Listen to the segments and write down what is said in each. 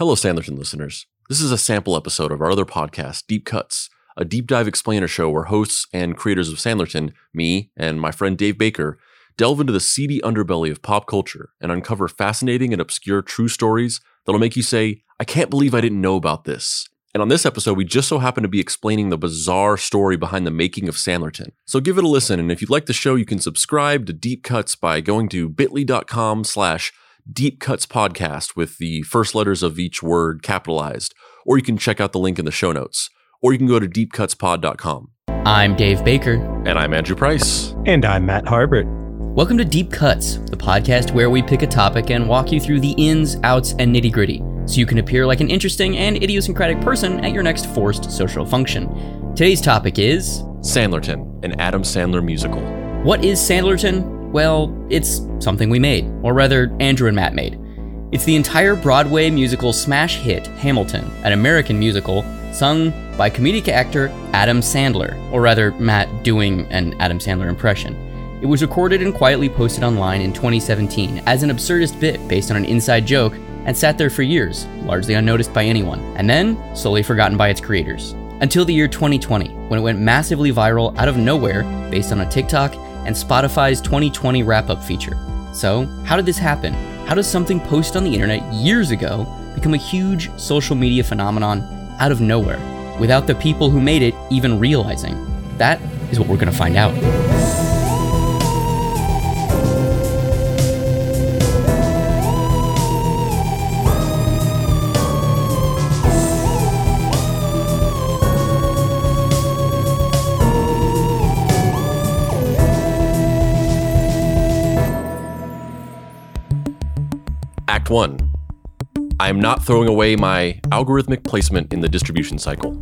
Hello, Sandlerton listeners. This is a sample episode of our other podcast, Deep Cuts, a deep dive explainer show where hosts and creators of Sandlerton, me and my friend Dave Baker, delve into the seedy underbelly of pop culture and uncover fascinating and obscure true stories that'll make you say, I can't believe I didn't know about this. And on this episode, we just so happen to be explaining the bizarre story behind the making of Sandlerton. So give it a listen, and if you'd like the show, you can subscribe to Deep Cuts by going to bit.ly.com slash Deep Cuts Podcast with the first letters of each word capitalized, or you can check out the link in the show notes, or you can go to deepcutspod.com. I'm Dave Baker. And I'm Andrew Price. And I'm Matt Harbert. Welcome to Deep Cuts, the podcast where we pick a topic and walk you through the ins, outs, and nitty gritty, so you can appear like an interesting and idiosyncratic person at your next forced social function. Today's topic is Sandlerton, an Adam Sandler musical. What is Sandlerton? Well, it's something we made, or rather, Andrew and Matt made. It's the entire Broadway musical smash hit Hamilton, an American musical sung by comedic actor Adam Sandler, or rather, Matt doing an Adam Sandler impression. It was recorded and quietly posted online in 2017 as an absurdist bit based on an inside joke and sat there for years, largely unnoticed by anyone, and then slowly forgotten by its creators. Until the year 2020, when it went massively viral out of nowhere based on a TikTok and Spotify's 2020 wrap up feature. So, how did this happen? How does something posted on the internet years ago become a huge social media phenomenon out of nowhere without the people who made it even realizing? That is what we're going to find out. Act 1 I am not throwing away my algorithmic placement in the distribution cycle.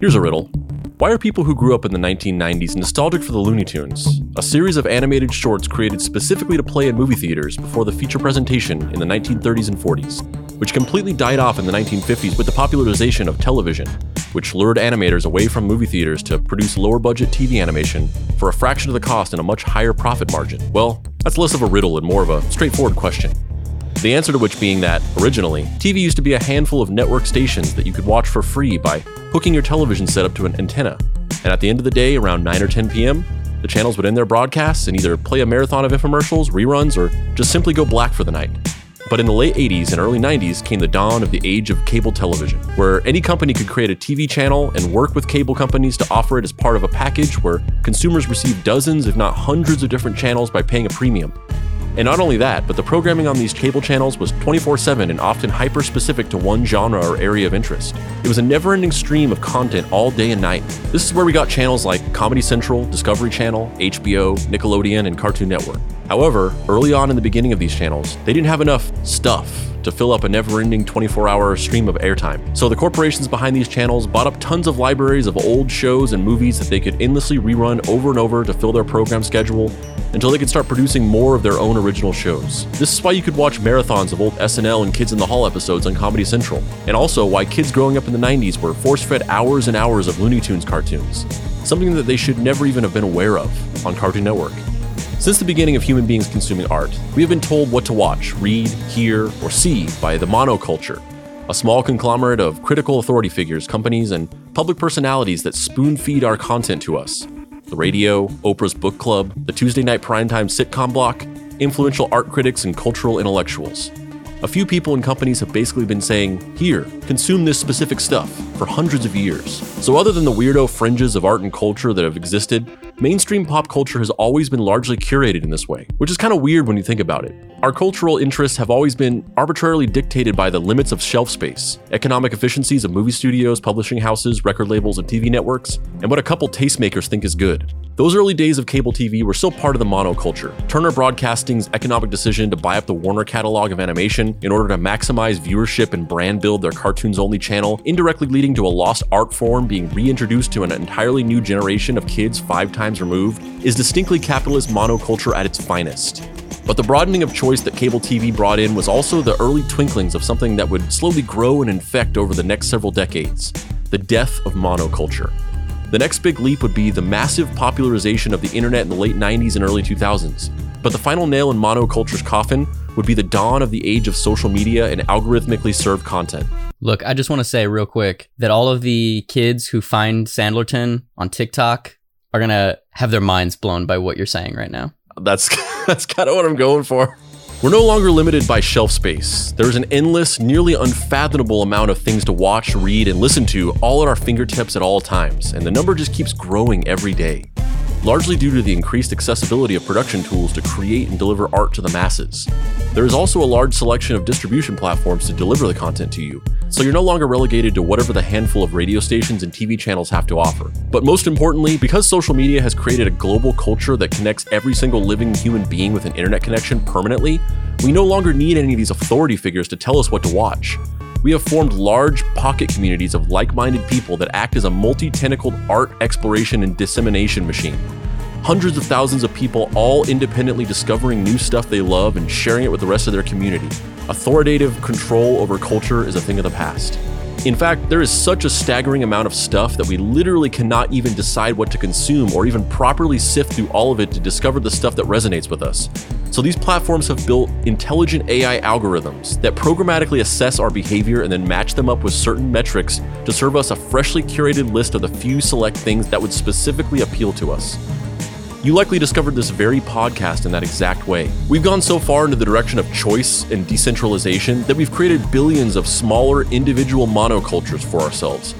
Here's a riddle. Why are people who grew up in the 1990s nostalgic for the Looney Tunes, a series of animated shorts created specifically to play in movie theaters before the feature presentation in the 1930s and 40s, which completely died off in the 1950s with the popularization of television, which lured animators away from movie theaters to produce lower budget TV animation for a fraction of the cost and a much higher profit margin? Well, that's less of a riddle and more of a straightforward question. The answer to which being that, originally, TV used to be a handful of network stations that you could watch for free by hooking your television set up to an antenna. And at the end of the day, around 9 or 10 p.m., the channels would end their broadcasts and either play a marathon of infomercials, reruns, or just simply go black for the night. But in the late 80s and early 90s came the dawn of the age of cable television, where any company could create a TV channel and work with cable companies to offer it as part of a package where consumers receive dozens, if not hundreds, of different channels by paying a premium. And not only that, but the programming on these cable channels was 24 7 and often hyper specific to one genre or area of interest. It was a never ending stream of content all day and night. This is where we got channels like Comedy Central, Discovery Channel, HBO, Nickelodeon, and Cartoon Network. However, early on in the beginning of these channels, they didn't have enough stuff to fill up a never ending 24 hour stream of airtime. So the corporations behind these channels bought up tons of libraries of old shows and movies that they could endlessly rerun over and over to fill their program schedule until they could start producing more of their own original shows. This is why you could watch marathons of old SNL and Kids in the Hall episodes on Comedy Central, and also why kids growing up in the 90s were force fed hours and hours of Looney Tunes cartoons, something that they should never even have been aware of on Cartoon Network. Since the beginning of human beings consuming art, we have been told what to watch, read, hear, or see by the monoculture, a small conglomerate of critical authority figures, companies, and public personalities that spoon feed our content to us. The radio, Oprah's book club, the Tuesday night primetime sitcom block, influential art critics, and cultural intellectuals. A few people and companies have basically been saying, here, consume this specific stuff, for hundreds of years. So, other than the weirdo fringes of art and culture that have existed, mainstream pop culture has always been largely curated in this way, which is kind of weird when you think about it. Our cultural interests have always been arbitrarily dictated by the limits of shelf space, economic efficiencies of movie studios, publishing houses, record labels, and TV networks, and what a couple tastemakers think is good. Those early days of cable TV were still part of the monoculture. Turner Broadcasting's economic decision to buy up the Warner catalog of animation in order to maximize viewership and brand build their cartoons only channel, indirectly leading to a lost art form being reintroduced to an entirely new generation of kids five times removed, is distinctly capitalist monoculture at its finest. But the broadening of choice that cable TV brought in was also the early twinklings of something that would slowly grow and infect over the next several decades the death of monoculture. The next big leap would be the massive popularization of the internet in the late 90s and early 2000s. But the final nail in monoculture's coffin would be the dawn of the age of social media and algorithmically served content. Look, I just want to say real quick that all of the kids who find Sandlerton on TikTok are going to have their minds blown by what you're saying right now. That's that's kind of what I'm going for. We're no longer limited by shelf space. There's an endless, nearly unfathomable amount of things to watch, read, and listen to all at our fingertips at all times, and the number just keeps growing every day largely due to the increased accessibility of production tools to create and deliver art to the masses. There is also a large selection of distribution platforms to deliver the content to you, so you're no longer relegated to whatever the handful of radio stations and TV channels have to offer. But most importantly, because social media has created a global culture that connects every single living human being with an internet connection permanently, we no longer need any of these authority figures to tell us what to watch. We have formed large pocket communities of like minded people that act as a multi tentacled art exploration and dissemination machine. Hundreds of thousands of people all independently discovering new stuff they love and sharing it with the rest of their community. Authoritative control over culture is a thing of the past. In fact, there is such a staggering amount of stuff that we literally cannot even decide what to consume or even properly sift through all of it to discover the stuff that resonates with us. So these platforms have built intelligent AI algorithms that programmatically assess our behavior and then match them up with certain metrics to serve us a freshly curated list of the few select things that would specifically appeal to us. You likely discovered this very podcast in that exact way. We've gone so far into the direction of choice and decentralization that we've created billions of smaller individual monocultures for ourselves.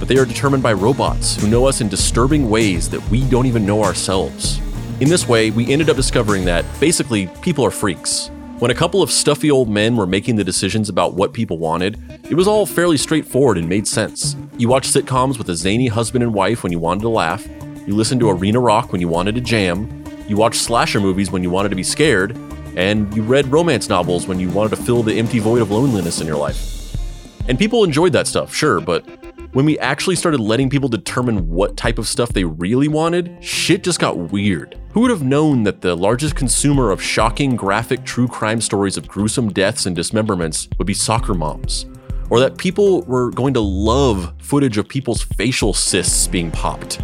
But they are determined by robots who know us in disturbing ways that we don't even know ourselves. In this way, we ended up discovering that basically people are freaks. When a couple of stuffy old men were making the decisions about what people wanted, it was all fairly straightforward and made sense. You watched sitcoms with a zany husband and wife when you wanted to laugh, you listened to arena rock when you wanted to jam, you watched slasher movies when you wanted to be scared, and you read romance novels when you wanted to fill the empty void of loneliness in your life. And people enjoyed that stuff, sure, but when we actually started letting people determine what type of stuff they really wanted, shit just got weird. Who would have known that the largest consumer of shocking, graphic, true crime stories of gruesome deaths and dismemberments would be soccer moms? Or that people were going to love footage of people's facial cysts being popped?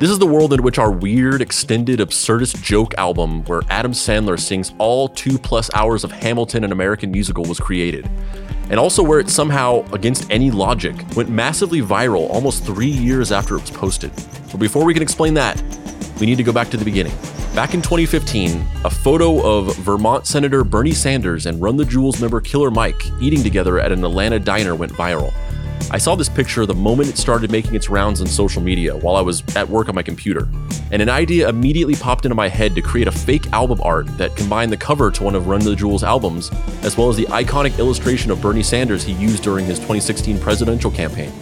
This is the world in which our weird, extended, absurdist joke album, where Adam Sandler sings all two plus hours of Hamilton, an American musical, was created. And also where it somehow, against any logic, went massively viral almost three years after it was posted. But before we can explain that, we need to go back to the beginning. Back in 2015, a photo of Vermont Senator Bernie Sanders and Run the Jewels member Killer Mike eating together at an Atlanta diner went viral. I saw this picture the moment it started making its rounds on social media while I was at work on my computer, and an idea immediately popped into my head to create a fake album art that combined the cover to one of Run the Jewels albums, as well as the iconic illustration of Bernie Sanders he used during his 2016 presidential campaign.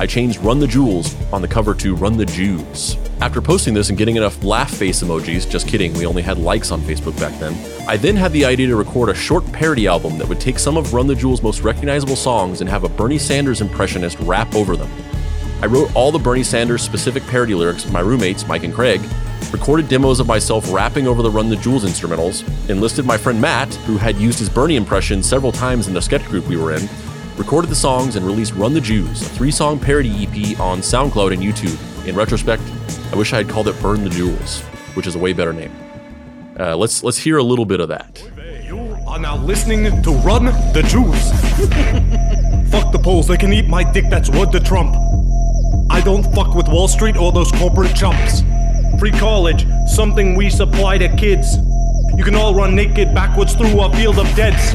I changed Run the Jewels on the cover to Run the Jews. After posting this and getting enough laugh face emojis, just kidding, we only had likes on Facebook back then, I then had the idea to record a short parody album that would take some of Run the Jewels' most recognizable songs and have a Bernie Sanders impressionist rap over them. I wrote all the Bernie Sanders specific parody lyrics with my roommates, Mike and Craig, recorded demos of myself rapping over the Run the Jewels instrumentals, enlisted my friend Matt, who had used his Bernie impression several times in the sketch group we were in, recorded the songs, and released Run the Jews, a three song parody EP on SoundCloud and YouTube. In retrospect, I wish I had called it Burn the Jewels, which is a way better name. Uh, let's let's hear a little bit of that. You are now listening to Run the Jews. fuck the polls, they can eat my dick, that's wood to Trump. I don't fuck with Wall Street or those corporate chumps. Free college, something we supply to kids. You can all run naked backwards through a field of deads.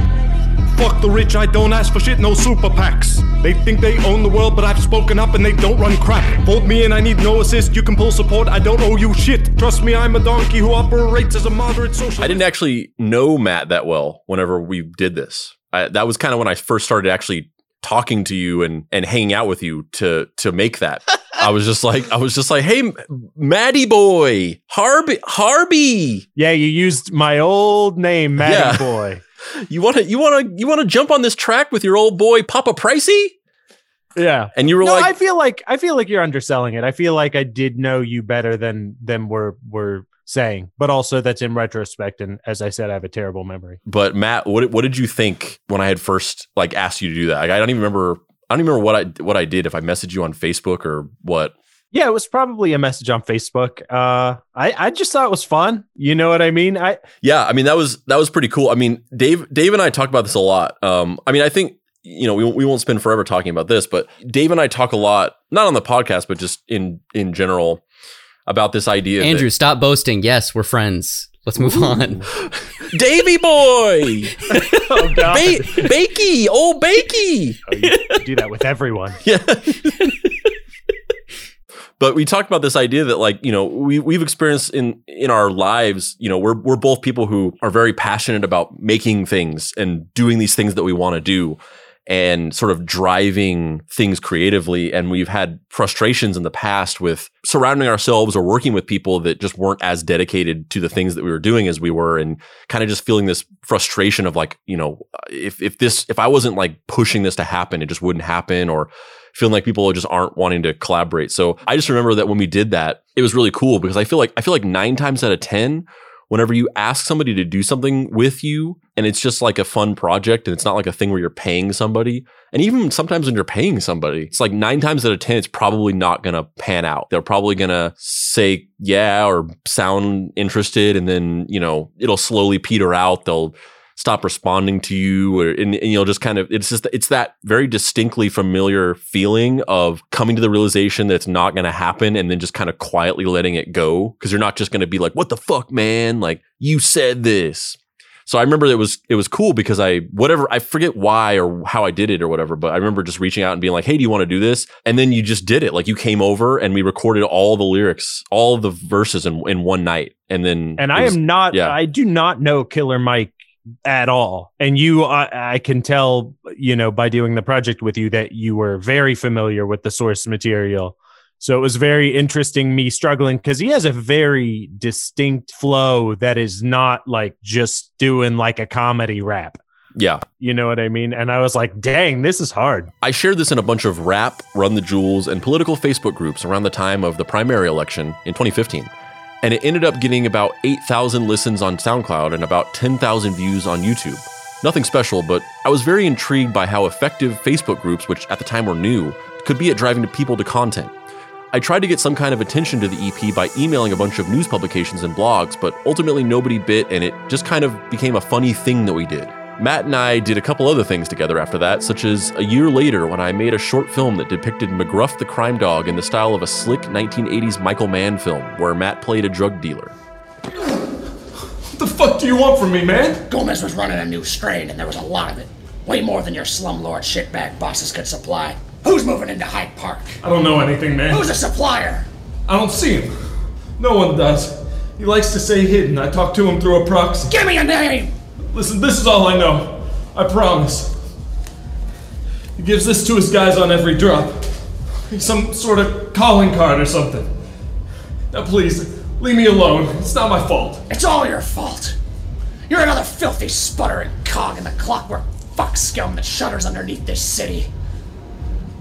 Fuck the rich, I don't ask for shit, no super PACs. They think they own the world, but I've spoken up and they don't run crap. Vote me and I need no assist, you can pull support, I don't owe you shit. Trust me, I'm a donkey who operates as a moderate social. I didn't actually know Matt that well whenever we did this. I, that was kind of when I first started actually talking to you and and hanging out with you to to make that. I was just like I was just like, "Hey, Maddie boy, Harby, Harby." Yeah, you used my old name, Maddie Yeah. Boy. You want to you want to you want to jump on this track with your old boy Papa Pricey? Yeah. And you were No, like, I feel like I feel like you're underselling it. I feel like I did know you better than than we're we're saying, but also that's in retrospect. And as I said, I have a terrible memory. But Matt, what what did you think when I had first like asked you to do that? Like, I don't even remember. I don't even remember what I what I did. If I messaged you on Facebook or what. Yeah, it was probably a message on Facebook. Uh, I I just thought it was fun. You know what I mean? I Yeah, I mean that was that was pretty cool. I mean, Dave Dave and I talked about this a lot. Um, I mean, I think you know we won't- we won't spend forever talking about this, but Dave and I talk a lot, not on the podcast, but just in in general about this idea. that- Andrew, stop boasting. Yes, we're friends. Let's move on. Davy boy, oh god, ba- Bakey, oh Bakey. Oh, you do that with everyone. Yeah. But we talked about this idea that like, you know, we we've experienced in in our lives, you know, we're we're both people who are very passionate about making things and doing these things that we want to do and sort of driving things creatively. And we've had frustrations in the past with surrounding ourselves or working with people that just weren't as dedicated to the things that we were doing as we were and kind of just feeling this frustration of like you know if if this if I wasn't like pushing this to happen it just wouldn't happen or feeling like people just aren't wanting to collaborate. So I just remember that when we did that it was really cool because I feel like I feel like 9 times out of 10 whenever you ask somebody to do something with you and it's just like a fun project and it's not like a thing where you're paying somebody and even sometimes when you're paying somebody it's like nine times out of ten it's probably not gonna pan out. They're probably gonna say yeah or sound interested and then you know it'll slowly peter out. They'll stop responding to you or and, and you know just kind of it's just it's that very distinctly familiar feeling of coming to the realization that it's not going to happen and then just kind of quietly letting it go because you're not just going to be like what the fuck man like you said this so I remember it was it was cool because I whatever I forget why or how I did it or whatever, but I remember just reaching out and being like, "Hey, do you want to do this?" And then you just did it. Like you came over and we recorded all the lyrics, all the verses in in one night, and then And I was- am not. yeah. I do not know Killer Mike at all. And you, I, I can tell, you know, by doing the project with you that you were very familiar with the source material. So it was very interesting me struggling because he has a very distinct flow that is not like just doing like a comedy rap. yeah. You know what I mean? And I was like, dang, this is hard. I shared this in a bunch of rap, Run the Jewels, and political Facebook groups around the time of the primary election in 2015. And it ended up getting about 8,000 listens on SoundCloud and about 10,000 views on YouTube. Nothing special, but I was very intrigued by how effective Facebook groups, which at the time were new, could be at driving people to content. I tried to get some kind of attention to the EP by emailing a bunch of news publications and blogs, but ultimately nobody bit and it just kind of became a funny thing that we did. Matt and I did a couple other things together after that, such as a year later when I made a short film that depicted McGruff the crime dog in the style of a slick 1980s Michael Mann film, where Matt played a drug dealer. What the fuck do you want from me, man? Gomez was running a new strain, and there was a lot of it. Way more than your slumlord shitbag bosses could supply. Who's moving into Hyde Park? I don't know anything, man. Who's a supplier? I don't see him. No one does. He likes to stay hidden. I talk to him through a proxy. Give me a name! Listen, this is all I know. I promise. He gives this to his guys on every drop. Some sort of calling card or something. Now, please, leave me alone. It's not my fault. It's all your fault. You're another filthy sputtering cog in the clockwork fuck scum that shudders underneath this city.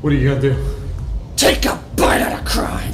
What are you gonna do? Take a bite out of crime.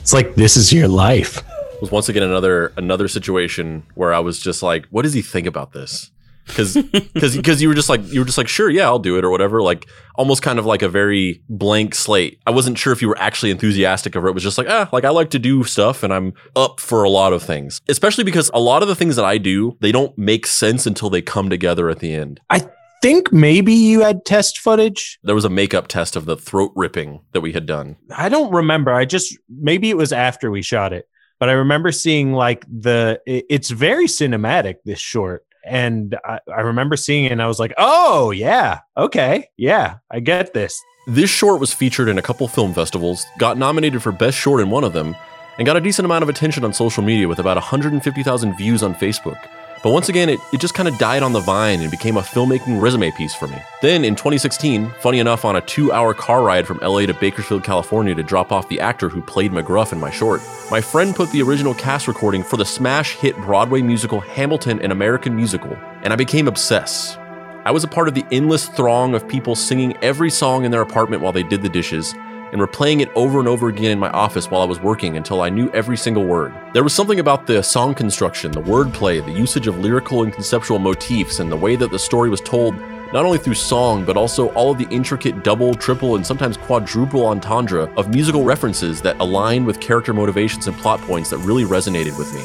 It's like, this is your life. Was once again another another situation where I was just like, what does he think about this? Because because because you were just like you were just like sure yeah I'll do it or whatever like almost kind of like a very blank slate. I wasn't sure if you were actually enthusiastic over it. It was just like ah like I like to do stuff and I'm up for a lot of things. Especially because a lot of the things that I do they don't make sense until they come together at the end. I think maybe you had test footage. There was a makeup test of the throat ripping that we had done. I don't remember. I just maybe it was after we shot it, but I remember seeing like the it's very cinematic. This short, and I, I remember seeing it, and I was like, "Oh yeah, okay, yeah, I get this." This short was featured in a couple film festivals, got nominated for Best Short in one of them, and got a decent amount of attention on social media with about 150,000 views on Facebook. But once again, it, it just kind of died on the vine and became a filmmaking resume piece for me. Then in 2016, funny enough, on a two hour car ride from LA to Bakersfield, California to drop off the actor who played McGruff in my short, my friend put the original cast recording for the smash hit Broadway musical Hamilton an American Musical, and I became obsessed. I was a part of the endless throng of people singing every song in their apartment while they did the dishes, and replaying it over and over again in my office while I was working until I knew every single word. There was something about the song construction, the wordplay, the usage of lyrical and conceptual motifs, and the way that the story was told not only through song, but also all of the intricate double, triple, and sometimes quadruple entendre of musical references that align with character motivations and plot points that really resonated with me.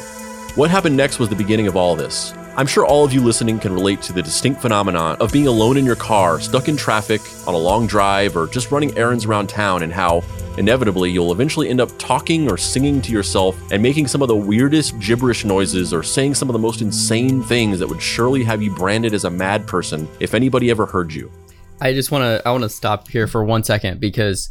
What happened next was the beginning of all this. I'm sure all of you listening can relate to the distinct phenomenon of being alone in your car, stuck in traffic, on a long drive, or just running errands around town, and how, inevitably, you'll eventually end up talking or singing to yourself and making some of the weirdest gibberish noises or saying some of the most insane things that would surely have you branded as a mad person if anybody ever heard you. I just want to I want to stop here for one second because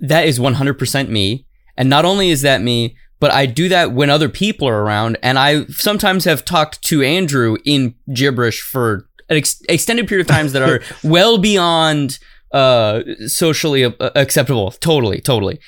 that is 100% me. And not only is that me, but I do that when other people are around. And I sometimes have talked to Andrew in gibberish for an ex- extended period of times that are well beyond uh, socially acceptable. Totally, totally.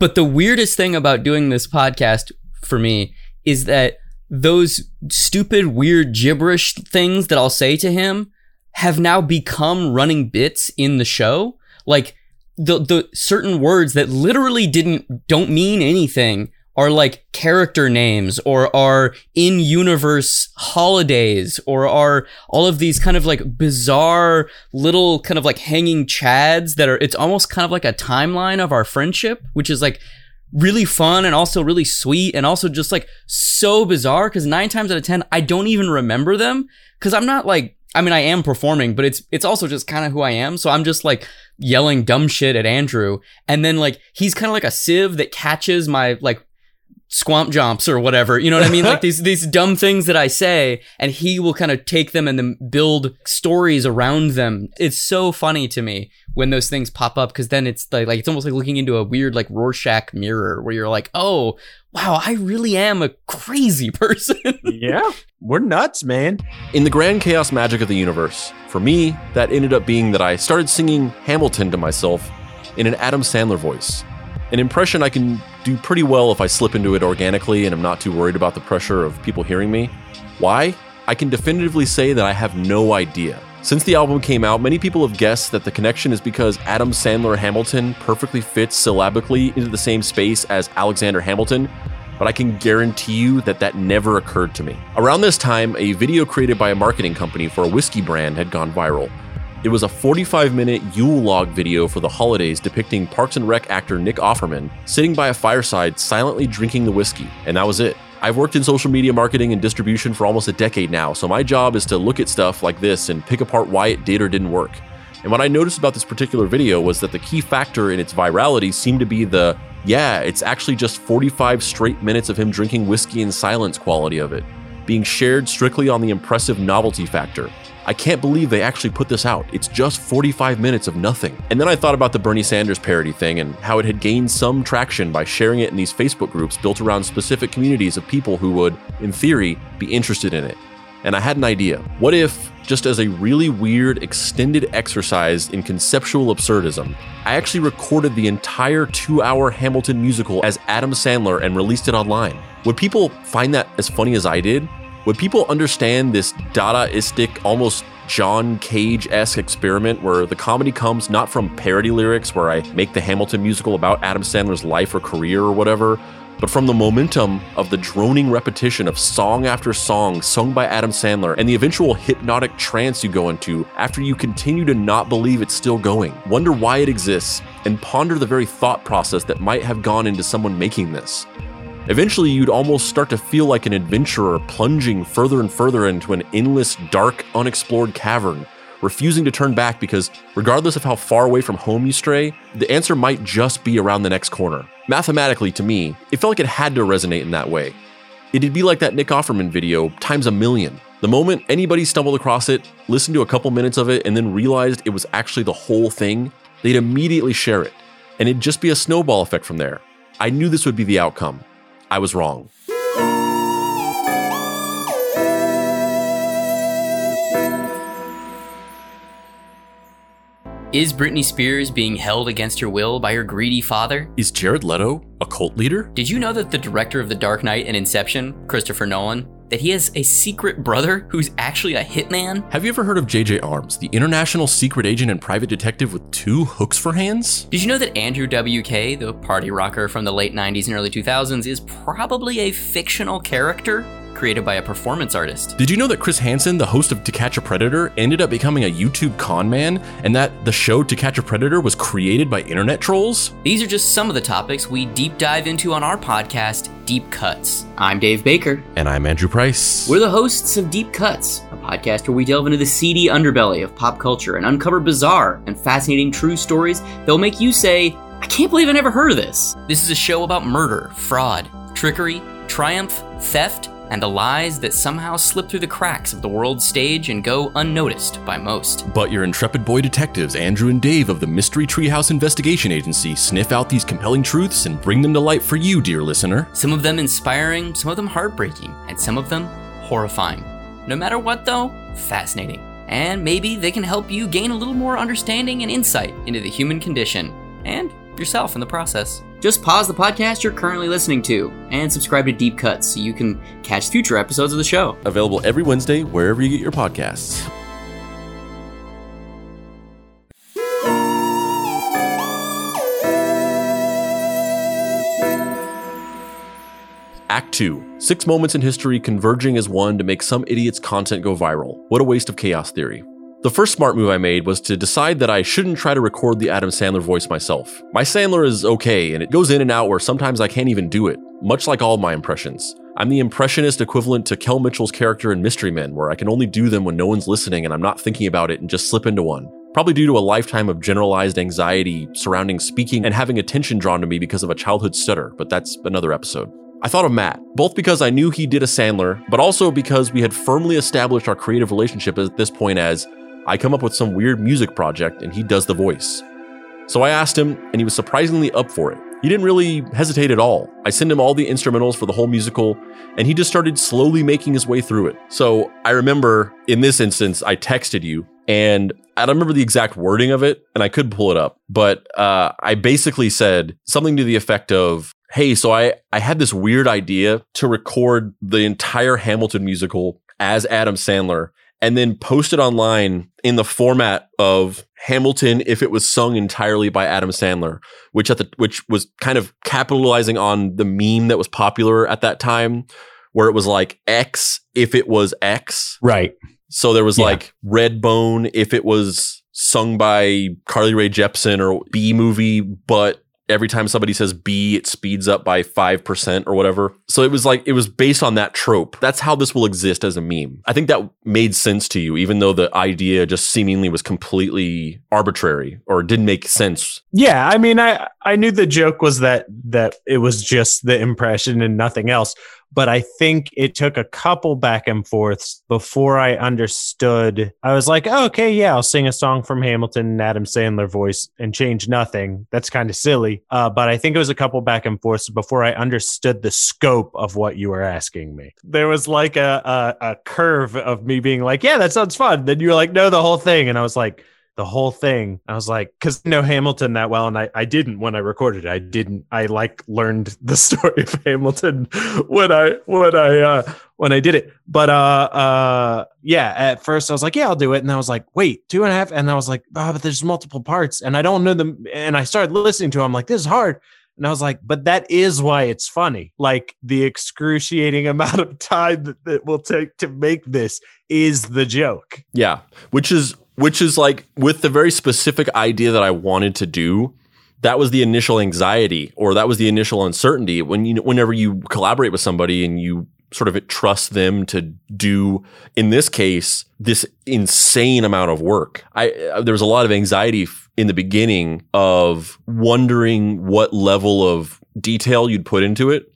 But the weirdest thing about doing this podcast for me is that those stupid, weird gibberish things that I'll say to him have now become running bits in the show. Like the the certain words that literally didn't don't mean anything are like character names or are in universe holidays or are all of these kind of like bizarre little kind of like hanging chads that are it's almost kind of like a timeline of our friendship which is like really fun and also really sweet and also just like so bizarre because nine times out of ten I don't even remember them because I'm not like I mean I am performing but it's it's also just kind of who I am. So I'm just like yelling dumb shit at Andrew. And then like he's kind of like a sieve that catches my like swamp jumps or whatever. You know what I mean? Like these these dumb things that I say, and he will kind of take them and then build stories around them. It's so funny to me when those things pop up because then it's like, like it's almost like looking into a weird like Rorschach mirror where you're like, oh wow, I really am a crazy person. Yeah, we're nuts, man. In the grand chaos magic of the universe, for me, that ended up being that I started singing Hamilton to myself in an Adam Sandler voice. An impression I can do pretty well if I slip into it organically and I'm not too worried about the pressure of people hearing me. Why? I can definitively say that I have no idea. Since the album came out, many people have guessed that the connection is because Adam Sandler Hamilton perfectly fits syllabically into the same space as Alexander Hamilton, but I can guarantee you that that never occurred to me. Around this time, a video created by a marketing company for a whiskey brand had gone viral. It was a 45 minute Yule log video for the holidays depicting Parks and Rec actor Nick Offerman sitting by a fireside silently drinking the whiskey, and that was it. I've worked in social media marketing and distribution for almost a decade now, so my job is to look at stuff like this and pick apart why it did or didn't work. And what I noticed about this particular video was that the key factor in its virality seemed to be the, yeah, it's actually just 45 straight minutes of him drinking whiskey in silence quality of it, being shared strictly on the impressive novelty factor. I can't believe they actually put this out. It's just 45 minutes of nothing. And then I thought about the Bernie Sanders parody thing and how it had gained some traction by sharing it in these Facebook groups built around specific communities of people who would, in theory, be interested in it. And I had an idea. What if, just as a really weird extended exercise in conceptual absurdism, I actually recorded the entire two hour Hamilton musical as Adam Sandler and released it online? Would people find that as funny as I did? Would people understand this Dadaistic, almost John Cage esque experiment where the comedy comes not from parody lyrics, where I make the Hamilton musical about Adam Sandler's life or career or whatever, but from the momentum of the droning repetition of song after song sung by Adam Sandler and the eventual hypnotic trance you go into after you continue to not believe it's still going. Wonder why it exists and ponder the very thought process that might have gone into someone making this. Eventually, you'd almost start to feel like an adventurer plunging further and further into an endless, dark, unexplored cavern, refusing to turn back because, regardless of how far away from home you stray, the answer might just be around the next corner. Mathematically, to me, it felt like it had to resonate in that way. It'd be like that Nick Offerman video times a million. The moment anybody stumbled across it, listened to a couple minutes of it, and then realized it was actually the whole thing, they'd immediately share it. And it'd just be a snowball effect from there. I knew this would be the outcome. I was wrong. Is Britney Spears being held against her will by her greedy father? Is Jared Leto a cult leader? Did you know that the director of The Dark Knight and Inception, Christopher Nolan, that he has a secret brother who's actually a hitman? Have you ever heard of JJ Arms, the international secret agent and private detective with two hooks for hands? Did you know that Andrew WK, the party rocker from the late 90s and early 2000s, is probably a fictional character? Created by a performance artist. Did you know that Chris Hansen, the host of To Catch a Predator, ended up becoming a YouTube con man and that the show To Catch a Predator was created by internet trolls? These are just some of the topics we deep dive into on our podcast, Deep Cuts. I'm Dave Baker. And I'm Andrew Price. We're the hosts of Deep Cuts, a podcast where we delve into the seedy underbelly of pop culture and uncover bizarre and fascinating true stories that will make you say, I can't believe I never heard of this. This is a show about murder, fraud, trickery, triumph, theft, and the lies that somehow slip through the cracks of the world stage and go unnoticed by most. But your intrepid boy detectives, Andrew and Dave of the Mystery Treehouse Investigation Agency, sniff out these compelling truths and bring them to light for you, dear listener. Some of them inspiring, some of them heartbreaking, and some of them horrifying. No matter what, though, fascinating. And maybe they can help you gain a little more understanding and insight into the human condition and yourself in the process. Just pause the podcast you're currently listening to and subscribe to Deep Cuts so you can catch future episodes of the show. Available every Wednesday wherever you get your podcasts. Act 2 Six moments in history converging as one to make some idiot's content go viral. What a waste of chaos theory. The first smart move I made was to decide that I shouldn't try to record the Adam Sandler voice myself. My Sandler is okay, and it goes in and out where sometimes I can't even do it, much like all my impressions. I'm the impressionist equivalent to Kel Mitchell's character in Mystery Men, where I can only do them when no one's listening and I'm not thinking about it and just slip into one. Probably due to a lifetime of generalized anxiety surrounding speaking and having attention drawn to me because of a childhood stutter, but that's another episode. I thought of Matt, both because I knew he did a Sandler, but also because we had firmly established our creative relationship at this point as I come up with some weird music project and he does the voice. So I asked him, and he was surprisingly up for it. He didn't really hesitate at all. I sent him all the instrumentals for the whole musical, and he just started slowly making his way through it. So I remember in this instance, I texted you, and I don't remember the exact wording of it, and I could pull it up, but uh, I basically said something to the effect of, Hey, so I, I had this weird idea to record the entire Hamilton musical as Adam Sandler and then post it online in the format of Hamilton if it was sung entirely by Adam Sandler, which at the which was kind of capitalizing on the meme that was popular at that time where it was like X if it was X. Right. So there was Yeah. like Redbone if it was sung by Carly Rae Jepsen or B movie, but every time somebody says B, it speeds up by 5% or whatever. So it was like, it was based on that trope. That's how this will exist as a meme. I think that made sense to you, even though the idea just seemingly was completely arbitrary or didn't make sense. Yeah, I mean, I I knew the joke was that that it was just the impression and nothing else. But I think it took a couple back and forths before I understood. I was like, oh, okay, yeah, I'll sing a song from Hamilton in Adam Sandler voice and change nothing. That's kind of silly. Uh, but I think it was a couple back and forths before I understood the scope of what you were asking me. There was like a, a, a curve of me being like, yeah, that sounds fun. Then you were like, no, the whole thing. And I was like, the whole thing. I was like, because I know Hamilton that well, and I, I didn't when I recorded it. I didn't. I like learned the story of Hamilton when I when I uh, when I did it. But uh uh yeah, at first I was like, yeah, I'll do it, and I was like, wait, two and a half, and I was like, oh, but there's multiple parts, and I don't know them. And I started listening to. It. I'm like, this is hard. And I was like, but that is why it's funny. Like the excruciating amount of time that it will take to make this is the joke. Yeah. Which is, which is like with the very specific idea that I wanted to do. That was the initial anxiety, or that was the initial uncertainty when you, whenever you collaborate with somebody and you sort of trust them to do, in this case, this insane amount of work. I uh, there was a lot of anxiety in the beginning of wondering what level of detail you'd put into it.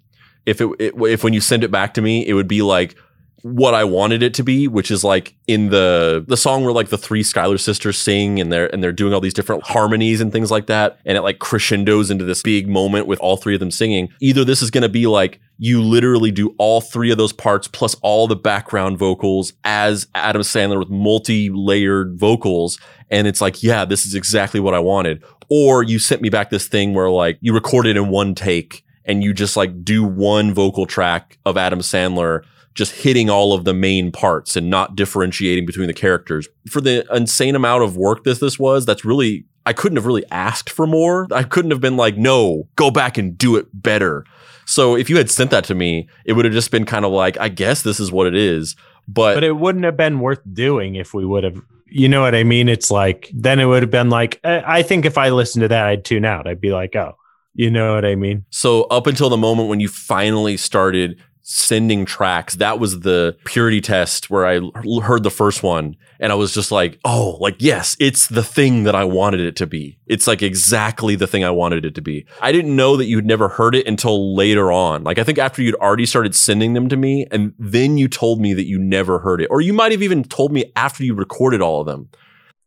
If it, it if when you send it back to me, it would be like what I wanted it to be, which is like in the the song where like the three Schuyler sisters sing and they're and they're doing all these different harmonies and things like that, and it like crescendos into this big moment with all three of them singing. Either this is going to be like you literally do all three of those parts plus all the background vocals as Adam Sandler with multi-layered vocals, and it's like, yeah, this is exactly what I wanted. Or you sent me back this thing where like you record it in one take and you just like do one vocal track of Adam Sandler just hitting all of the main parts and not differentiating between the characters. For the insane amount of work this this was, that's really I couldn't have really asked for more. I couldn't have been like, "No, go back and do it better." So if you had sent that to me, it would have just been kind of like, I guess this is what it is. But, but it wouldn't have been worth doing if we would have you know what i mean it's like then it would have been like i I think if i listened to that i'd tune out i'd be like oh you know what i mean so up until the moment when you finally started sending tracks, that was the purity test where I heard the first one and I was just like, oh, like, yes, it's the thing that I wanted it to be. It's like exactly the thing I wanted it to be. I didn't know that you'd never heard it until later on. Like, I think after you'd already started sending them to me and then you told me that you never heard it. Or you might have even told me after you recorded all of them.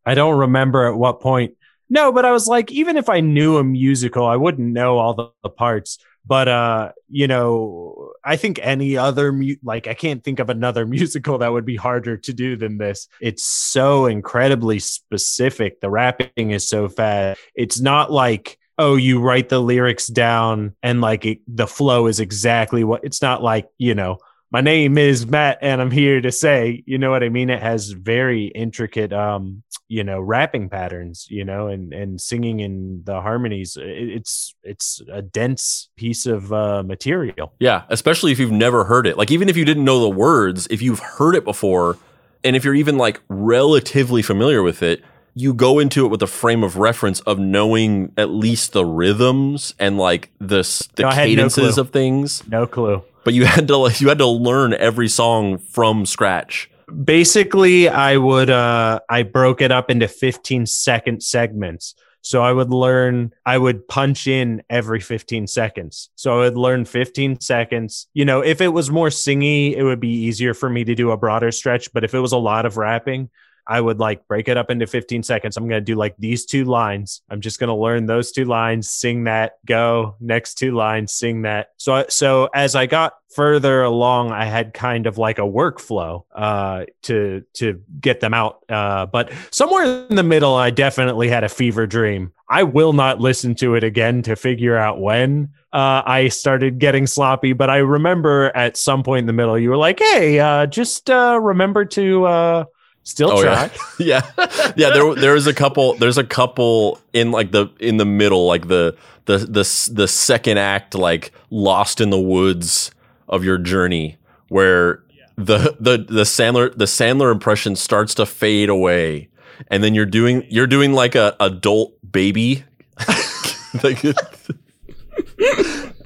I don't remember at what point. No, but I was like, even if I knew a musical, I wouldn't know all the, the parts but uh you know i think any other mu- like i can't think of another musical that would be harder to do than this. It's so incredibly specific. The rapping is so fast. It's not like oh you write the lyrics down and like it, the flow is exactly what it's not like you know my name is Matt and I'm here to say, you know what I mean? It has very intricate, um, you know, rapping patterns, you know, and, and singing in the harmonies. It's, it's a dense piece of uh, material. Yeah. Especially if you've never heard it. Like, even if you didn't know the words, if you've heard it before, and if you're even like relatively familiar with it, you go into it with a frame of reference of knowing at least the rhythms and like the, the No, had no cadences of things. No clue. but you had to you had to learn every song from scratch. Basically, I would, uh, I broke it up into 15 second segments. So I would learn, I would punch in every 15 seconds. So I would learn 15 seconds. You know, if it was more singy, it would be easier for me to do a broader stretch. But if it was a lot of rapping, I would like break it up into 15 seconds. I'm going to do like these two lines. I'm just going to learn those two lines, sing that, go next two lines, sing that. So, so as I got further along, I had kind of like a workflow, uh, to, to get them out. Uh, but somewhere in the middle, I definitely had a fever dream. I will not listen to it again to figure out when, uh, I started getting sloppy, but I remember at some point in the middle, you were like, Hey, uh, just, uh, remember to, uh, still Oh try. yeah, yeah, yeah. There, there is a couple. There's a couple in like the in the middle, like the the the the second act, like lost in the woods of your journey, where the the the Sandler the Sandler impression starts to fade away, and then you're doing you're doing like a adult baby. like,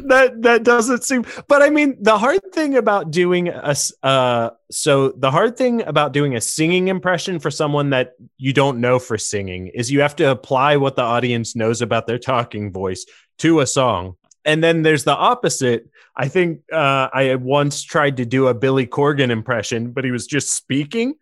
that that doesn't seem but i mean the hard thing about doing a uh so the hard thing about doing a singing impression for someone that you don't know for singing is you have to apply what the audience knows about their talking voice to a song. And then there's the opposite. I think uh i once tried to do a billy corgan impression but he was just speaking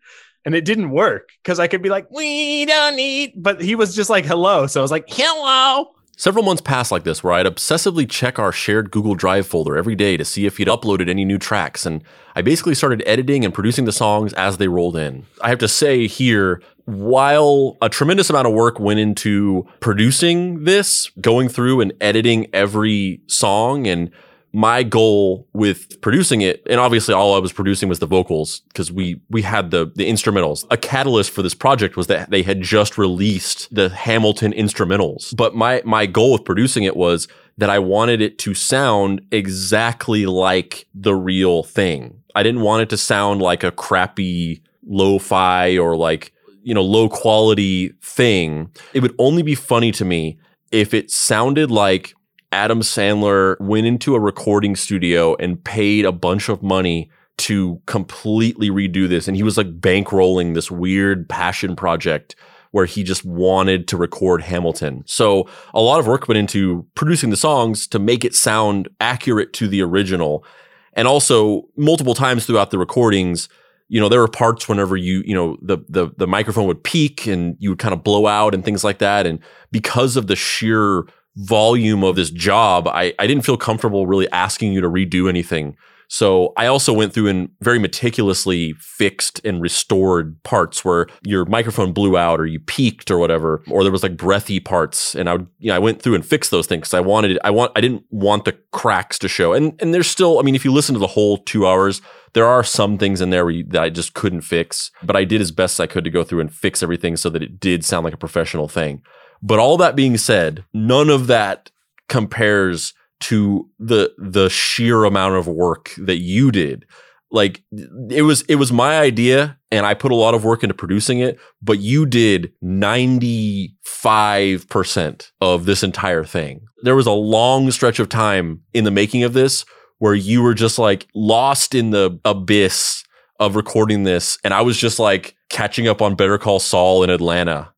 and it didn't work because i could be like we don't need but he was just like hello. So i was like hello Several months passed like this where I'd obsessively check our shared Google Drive folder every day to see if he'd uploaded any new tracks, and I basically started editing and producing the songs as they rolled in. I have to say here, while a tremendous amount of work went into producing this, going through and editing every song and my goal with producing it, and obviously all I was producing was the vocals because we we had the the instrumentals. A catalyst for this project was that they had just released the Hamilton instrumentals. But my my goal with producing it was that I wanted it to sound exactly like the real thing. I didn't want it to sound like a crappy lo-fi or like you know low quality thing. It would only be funny to me if it sounded like Adam Sandler went into a recording studio and paid a bunch of money to completely redo this. And he was like bankrolling this weird passion project where he just wanted to record Hamilton. So a lot of work went into producing the songs to make it sound accurate to the original. And also multiple times throughout the recordings, you know, there were parts whenever you, you know, the the the microphone would peak and you would kind of blow out and things like that. And because of the sheer volume of this job, I, I didn't feel comfortable really asking you to redo anything. So I also went through and very meticulously fixed and restored parts where your microphone blew out or you peaked or whatever, or there was like breathy parts. And I would, you know, I went through and fixed those things I wanted, I want, I didn't want the cracks to show. And and there's still, I mean, if you listen to the whole two hours, there are some things in there you, that I just couldn't fix, but I did as best I could to go through and fix everything so that it did sound like a professional thing. But all that being said, none of that compares to the the sheer amount of work that you did. Like it was it was my idea and I put a lot of work into producing it, but you did 95% of this entire thing. There was a long stretch of time in the making of this where you were just like lost in the abyss of recording this and I was just like catching up on Better Call Saul in Atlanta.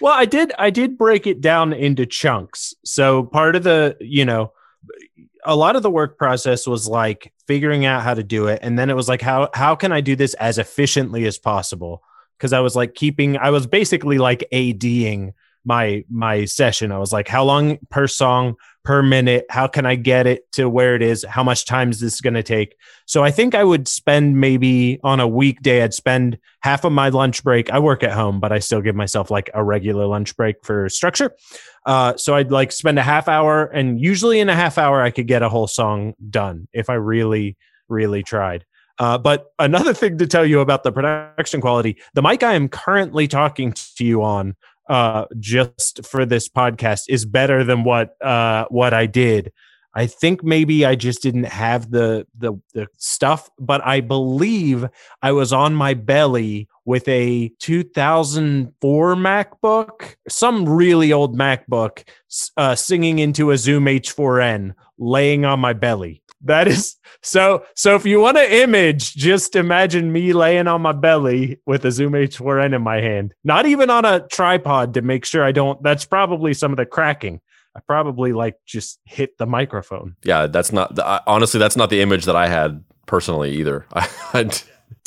Well, I did I did break it down into chunks. So part of the, you know, a lot of the work process was like figuring out how to do it and then it was like how how can I do this as efficiently as possible? Cuz I was like keeping I was basically like ADing my my session. I was like how long per song per minute? How can I get it to where it is? How much time is this going to take? So I think I would spend maybe on a weekday, I'd spend half of my lunch break. I work at home, but I still give myself like a regular lunch break for structure. Uh, so I'd like spend a half hour, and usually in a half hour, I could get a whole song done if I really, really tried. Uh, but another thing to tell you about the production quality the mic I am currently talking to you on uh, just for this podcast is better than what uh, what I did. I think maybe I just didn't have the, the the stuff, but I believe I was on my belly with a 2004 MacBook, some really old MacBook, uh, singing into a Zoom H4n, laying on my belly. That is so. So if you want an image, just imagine me laying on my belly with a Zoom H4n in my hand, not even on a tripod to make sure I don't. That's probably some of the cracking. I probably like just hit the microphone. Yeah, that's not the, honestly that's not the image that I had personally either. I,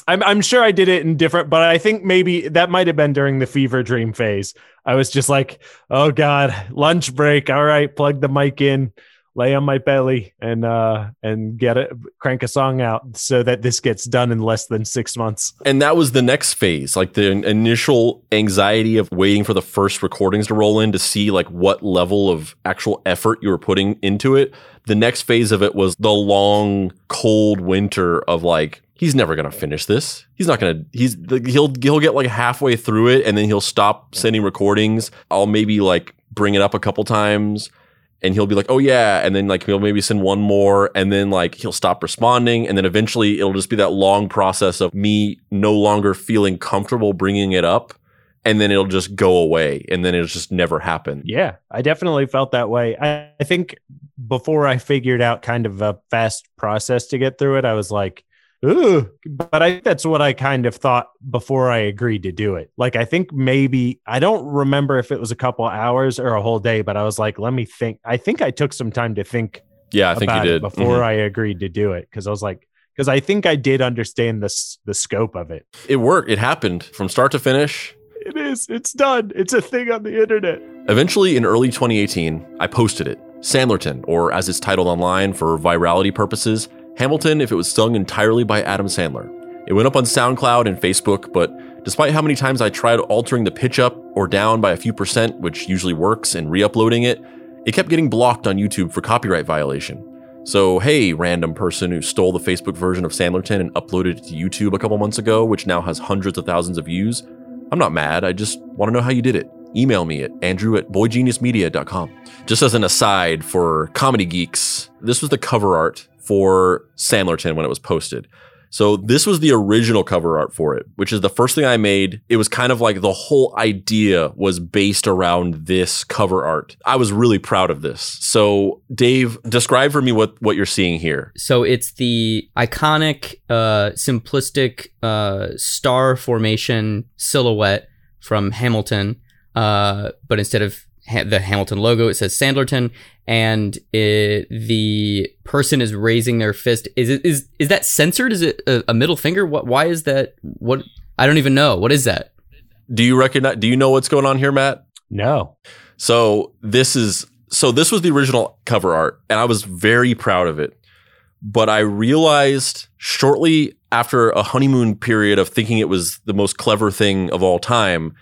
I'm I'm sure I did it in different, but I think maybe that might have been during the fever dream phase. I was just like, oh god, lunch break. All right, plug the mic in lay on my belly and uh and get it crank a song out so that this gets done in less than six months and that was the next phase like the initial anxiety of waiting for the first recordings to roll in to see like what level of actual effort you were putting into it the next phase of it was the long cold winter of like he's never gonna finish this. He's not gonna. He's he'll he'll get like halfway through it and then he'll stop sending recordings. I'll maybe like bring it up a couple times and he'll be like, "Oh yeah," and then like he'll maybe send one more, and then like he'll stop responding, and then eventually it'll just be that long process of me no longer feeling comfortable bringing it up, and then it'll just go away, and then it'll just never happen. Yeah, I definitely felt that way. I, I think before I figured out kind of a fast process to get through it, I was like, Ooh, but I think that's what I kind of thought before I agreed to do it. Like, I think maybe I don't remember if it was a couple hours or a whole day, but I was like, let me think. I think I took some time to think. Yeah, I think you did before mm-hmm. I agreed to do it because I was like, because I think I did understand the the scope of it. It worked. It happened from start to finish. It is. It's done. It's a thing on the internet. Eventually, in early 2018, I posted it. Sandlerton, or as it's titled online for virality purposes, Hamilton if it was sung entirely by Adam Sandler. It went up on SoundCloud and Facebook, but despite how many times I tried altering the pitch up or down by a few percent, which usually works, and re uploading it, it kept getting blocked on YouTube for copyright violation. So, hey, random person who stole the Facebook version of Sandlerton and uploaded it to YouTube a couple months ago, which now has hundreds of thousands of views, I'm not mad. I just want to know how you did it. Email me at andrew at boygeniusmedia.com. Just as an aside for comedy geeks, this was the cover art for Sandlerton when it was posted. So this was the original cover art for it, which is the first thing I made. It was kind of like the whole idea was based around this cover art. I was really proud of this. So Dave, describe for me what what you're seeing here. So it's the iconic uh simplistic uh star formation silhouette from Hamilton. Uh but instead of the Hamilton logo. It says Sandlerton, and it, the person is raising their fist. Is it is is that censored? Is it a, a middle finger? What? Why is that? What? I don't even know. What is that? Do you recognize? Do you know what's going on here, Matt? No. So this is so this was the original cover art, and I was very proud of it. But I realized shortly after a honeymoon period of thinking it was the most clever thing of all time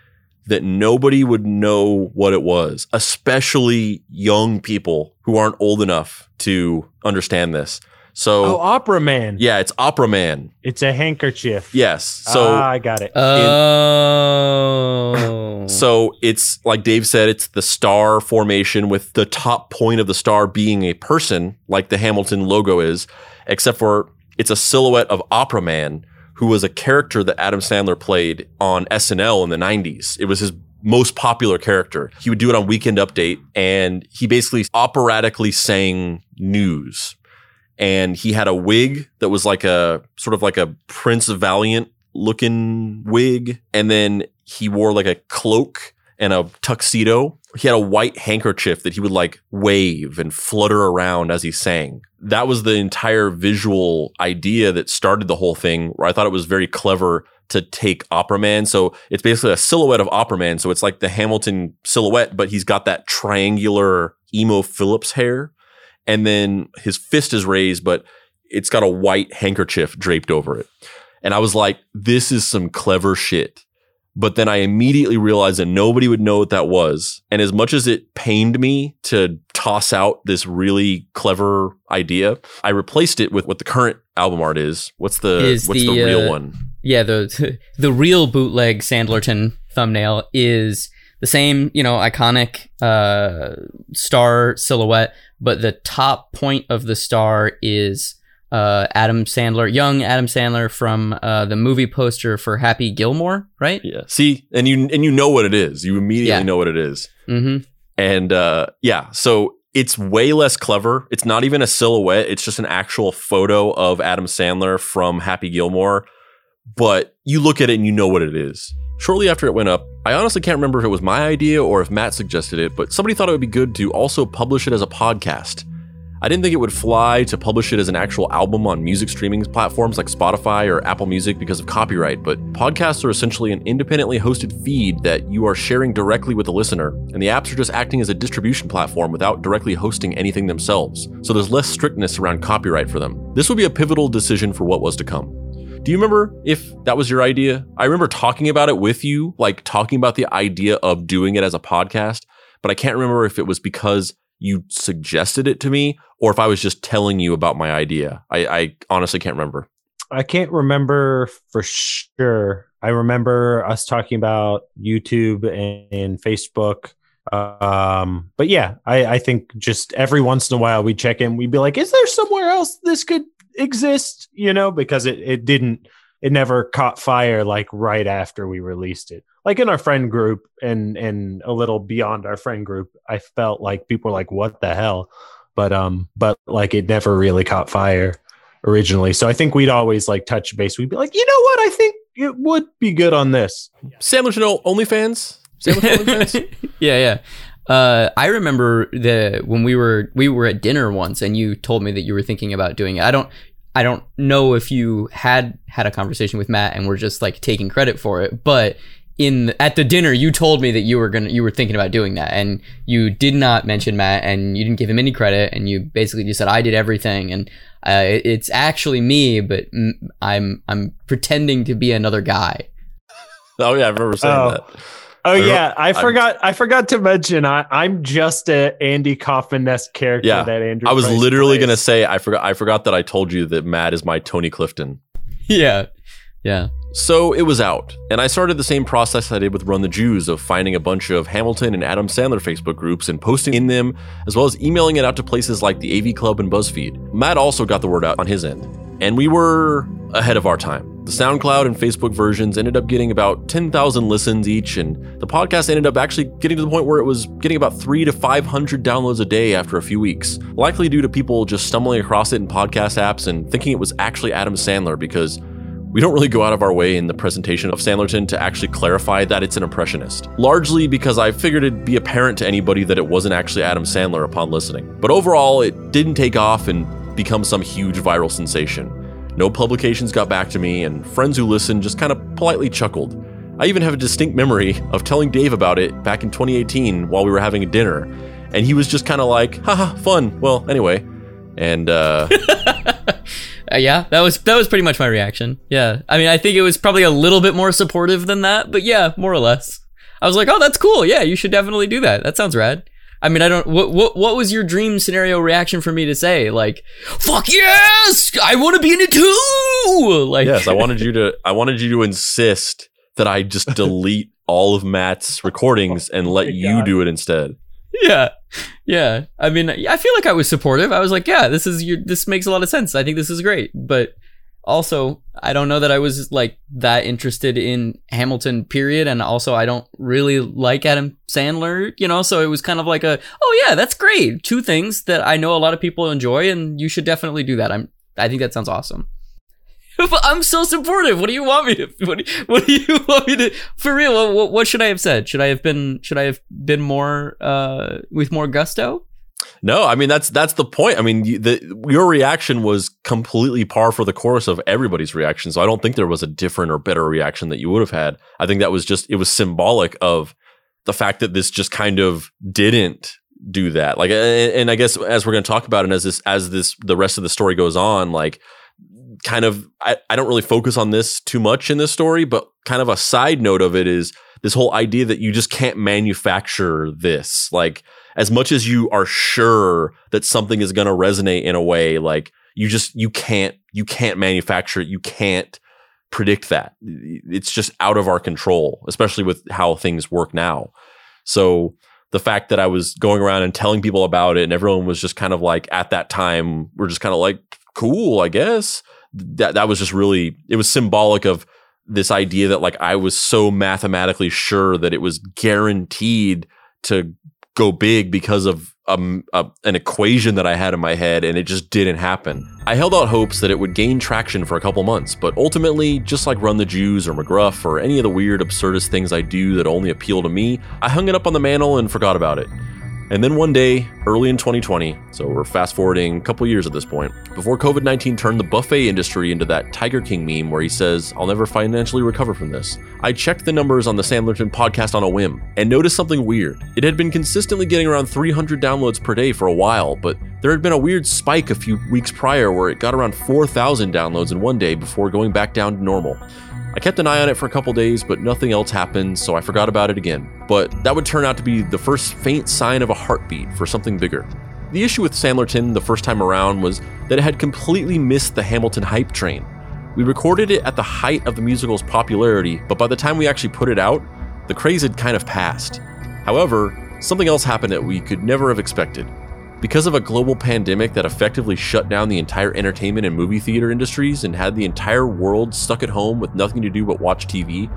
that nobody would know what it was, especially young people who aren't old enough to understand this. So, oh, Opera Man. Yeah, it's Opera Man. It's a handkerchief. Yes. So ah, I got it. Oh. So it's like Dave said, it's the star formation with the top point of the star being a person, like the Hamilton logo is, except for it's a silhouette of Opera Man, who was a character that Adam Sandler played on SNL in the 90s. It was his most popular character. He would do it on Weekend Update, and he basically operatically sang news. And he had a wig that was like a sort of like a Prince Valiant looking wig. And then he wore like a cloak and a tuxedo. He had a white handkerchief that he would like wave and flutter around as he sang. That was the entire visual idea that started the whole thing, where I thought it was very clever to take Opera Man. So it's basically a silhouette of Opera Man. So it's like the Hamilton silhouette, but he's got that triangular Emo Philips hair. And then his fist is raised, but it's got a white handkerchief draped over it. And I was like, this is some clever shit. But then I immediately realized that nobody would know what that was. And as much as it pained me to toss out this really clever idea, I replaced it with what the current album art is. What's the Is what's the, the, real uh, one? Yeah, the the real bootleg Sandlerton thumbnail is the same, you know, iconic uh, star silhouette, but the top point of the star is uh, Adam Sandler, young Adam Sandler from uh, the movie poster for Happy Gilmore, right? Yeah. See, and you and you know what it is. You immediately Yeah. know what it is. Mm-hmm. And uh, yeah, so it's way less clever. It's not even a silhouette. It's just an actual photo of Adam Sandler from Happy Gilmore. But you look at it and you know what it is. Shortly after it went up, I honestly can't remember if it was my idea or if Matt suggested it, but somebody thought it would be good to also publish it as a podcast. I didn't think it would fly to publish it as an actual album on music streaming platforms like Spotify or Apple Music because of copyright, but podcasts are essentially an independently hosted feed that you are sharing directly with the listener, and the apps are just acting as a distribution platform without directly hosting anything themselves, so there's less strictness around copyright for them. This would be a pivotal decision for what was to come. Do you remember if that was your idea? I remember talking about it with you, like talking about the idea of doing it as a podcast, but I can't remember if it was because you suggested it to me or if I was just telling you about my idea. I, I honestly can't remember. I can't remember for sure. I remember us talking about YouTube and, and Facebook. Um, but yeah, I, I think just every once in a while we check in, we'd be like, is there somewhere else this could exist? You know, because it, it didn't, it never caught fire like right after we released it. Like in our friend group and and a little beyond our friend group, I felt like people were like, what the hell? But um, but like it never really caught fire originally. So I think we'd always like touch base. We'd be like, you know what? I think it would be good on this. Sandlerton O- OnlyFans? Sandlerton OnlyFans? yeah, yeah. Uh, I remember the when we were we were at dinner once, and you told me that you were thinking about doing it. I don't I don't know if you had had a conversation with Matt and were just like taking credit for it, but in at the dinner you told me that you were gonna you were thinking about doing that, and you did not mention Matt, and you didn't give him any credit, and you basically just said I did everything, and uh, it- it's actually me, but I'm I'm pretending to be another guy. oh, yeah, I remember saying Oh. that. Oh I yeah, I I'm- forgot. I forgot to mention. I, I'm just a Andy Kaufman esque character Yeah, that Andrew. I was Price literally plays. going to say, I forgot, I forgot that I told you that Matt is my Tony Clifton. yeah, yeah. So it was out, and I started the same process I did with Run the Jews of finding a bunch of Hamilton and Adam Sandler Facebook groups and posting in them, as well as emailing it out to places like the AV Club and BuzzFeed. Matt also got the word out on his end, and we were ahead of our time. The SoundCloud and Facebook versions ended up getting about 10,000 listens each, and the podcast ended up actually getting to the point where it was getting about three to 500 downloads a day after a few weeks, likely due to people just stumbling across it in podcast apps and thinking it was actually Adam Sandler because we don't really go out of our way in the presentation of Sandlerton to actually clarify that it's an impressionist. Largely because I figured it'd be apparent to anybody that it wasn't actually Adam Sandler upon listening. But overall, it didn't take off and become some huge viral sensation. No publications got back to me, and friends who listened just kind of politely chuckled. I even have a distinct memory of telling Dave about it back in 2018 while we were having a dinner, and he was just kind of like, haha, fun. Well, anyway. And, uh, Uh, yeah, that was that was pretty much my reaction. Yeah, I mean, I think it was probably a little bit more supportive than that, but yeah, more or less. I was like, oh, that's cool. Yeah, you should definitely do that. That sounds rad. I mean, I don't. What what what was your dream scenario reaction for me to say? Like, fuck yes, I want to be in it too. Like, yes, I wanted you to I wanted you to insist that I just delete all of Matt's recordings and let my you God. do it instead. Yeah. Yeah. I mean i feel like i was supportive. I was like yeah this is your this makes a lot of sense. I think this is great. But also i don't know that i was like that interested in hamilton period. And also i don't really like adam sandler you know? So it was kind of like a oh yeah that's great. Two things that i know a lot of people enjoy and you should definitely do that. I'm i think that sounds awesome I'm so supportive. What do you want me to? What do, what do you want me to? For real, what- what, should I have said? Should I have been? Should I have been more uh, with more gusto? No, I mean that's that's the point. I mean, the, your reaction was completely par for the course of everybody's reaction. So I don't think there was a different or better reaction that you would have had. I think that was just it was symbolic of the fact that this just kind of didn't do that. Like, and, and I guess as we're going to talk about and as this as this the rest of the story goes on, like kind of I, I don't really focus on this too much in this story, but kind of a side note of it is this whole idea that you just can't manufacture this. Like as much as you are sure that something is going to resonate in a way, like you just you can't you can't manufacture it. You can't predict that. It's just out of our control, especially with how things work now. So the fact that I was going around and telling people about it and everyone was just kind of like at that time, we're just kind of like, cool, I guess. That that was just really it was symbolic of this idea that like I was so mathematically sure that it was guaranteed to go big because of um, a, an equation that I had in my head, and it just didn't happen. I held out hopes that it would gain traction for a couple months, but ultimately, just like Run the Jews or McGruff or any of the weird, absurdist things I do that only appeal to me, I hung it up on the mantle and forgot about it. And then one day, early in 2020, so we're fast forwarding a couple years at this point, before COVID 19 turned the buffet industry into that Tiger King meme where he says, I'll never financially recover from this, I checked the numbers on the Sandlerton podcast on a whim and noticed something weird. It had been consistently getting around 300 downloads per day for a while, but there had been a weird spike a few weeks prior where it got around 4,000 downloads in one day before going back down to normal. I kept an eye on it for a couple days, but nothing else happened, so I forgot about it again. But that would turn out to be the first faint sign of a heartbeat for something bigger. The issue with Sandlerton the first time around was that it had completely missed the Hamilton hype train. We recorded it at the height of the musical's popularity, but by the time we actually put it out, the craze had kind of passed. However, something else happened that we could never have expected. Because of a global pandemic that effectively shut down the entire entertainment and movie theater industries and had the entire world stuck at home with nothing to do but watch TV,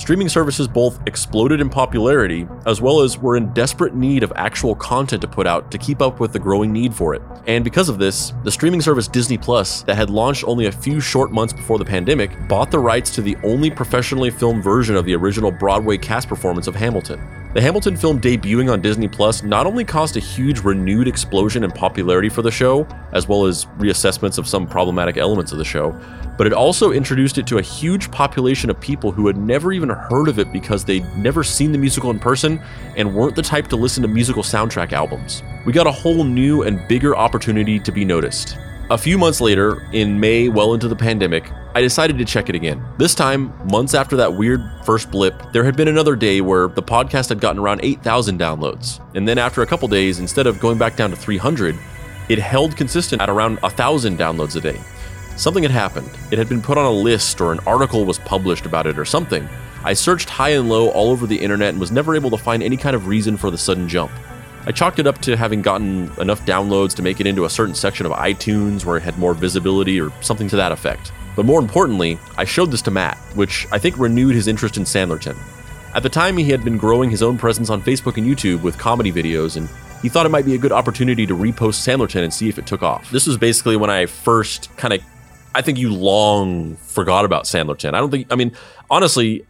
streaming services both exploded in popularity as well as were in desperate need of actual content to put out to keep up with the growing need for it. And because of this, the streaming service Disney Plus, that had launched only a few short months before the pandemic, bought the rights to the only professionally filmed version of the original Broadway cast performance of Hamilton. The Hamilton film debuting on Disney Plus not only caused a huge renewed explosion in popularity for the show, as well as reassessments of some problematic elements of the show, but it also introduced it to a huge population of people who had never even heard of it because they'd never seen the musical in person and weren't the type to listen to musical soundtrack albums. We got a whole new and bigger opportunity to be noticed. A few months later, in May, well into the pandemic, I decided to check it again. This time, months after that weird first blip, there had been another day where the podcast had gotten around 8,000 downloads. And then after a couple days, instead of going back down to 300, it held consistent at around 1,000 downloads a day. Something had happened. It had been put on a list or an article was published about it or something. I searched high and low all over the internet and was never able to find any kind of reason for the sudden jump. I chalked it up to having gotten enough downloads to make it into a certain section of iTunes where it had more visibility or something to that effect. But more importantly, I showed this to Matt, which I think renewed his interest in Sandlerton. At the time, he had been growing his own presence on Facebook and YouTube with comedy videos, and he thought it might be a good opportunity to repost Sandlerton and see if it took off. This was basically when I first kind of, I think you long forgot about Sandlerton. I don't think, I mean, honestly,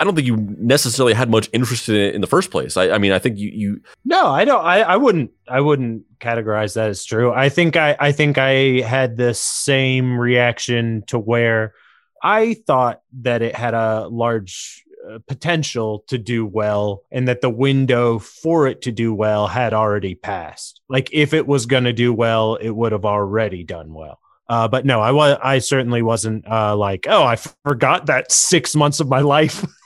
I don't think you necessarily had much interest in it in the first place. I, I mean, I think you, you, No, I don't. I, I wouldn't. I wouldn't categorize that as true. I think I. I think I had the same reaction to where I thought that it had a large uh, potential to do well, and that the window for it to do well had already passed. Like if it was going to do well, it would have already done well. Uh, but no, I was. I certainly wasn't uh, like, oh, I forgot that six months of my life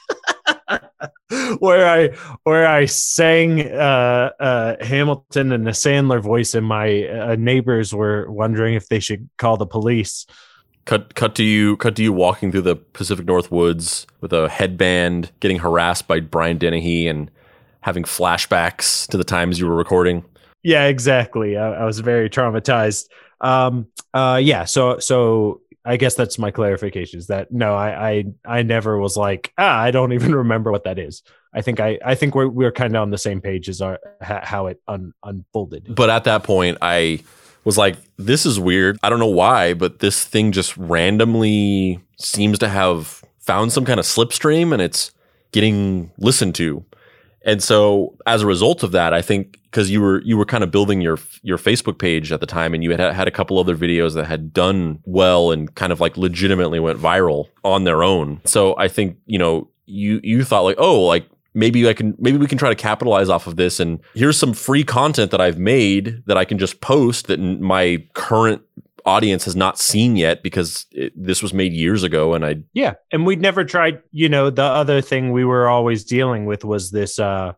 where I where I sang uh, uh, Hamilton in a Sandler voice, and my uh, neighbors were wondering if they should call the police. Cut cut to you cut to you walking through the Pacific North woods with a headband, getting harassed by Brian Dennehy and having flashbacks to the times you were recording. Yeah, exactly. I, I was very traumatized. Um, uh, yeah. So, so I guess that's my clarification. Is that no, I, I, I never was like, ah, I don't even remember what that is. I think I, I think we're we're kind of on the same page as our how it un, unfolded. But at that point, I was like, this is weird. I don't know why, but this thing just randomly seems to have found some kind of slipstream and it's getting listened to. And so as a result of that, I think because you were you were kind of building your your Facebook page at the time, and you had had a couple other videos that had done well and kind of like legitimately went viral on their own. So I think you know you you thought like oh like maybe I can maybe we can try to capitalize off of this and here's some free content that I've made that I can just post that my current audience has not seen yet because it, this was made years ago and I yeah and we'd never tried you know the other thing we were always dealing with was this uh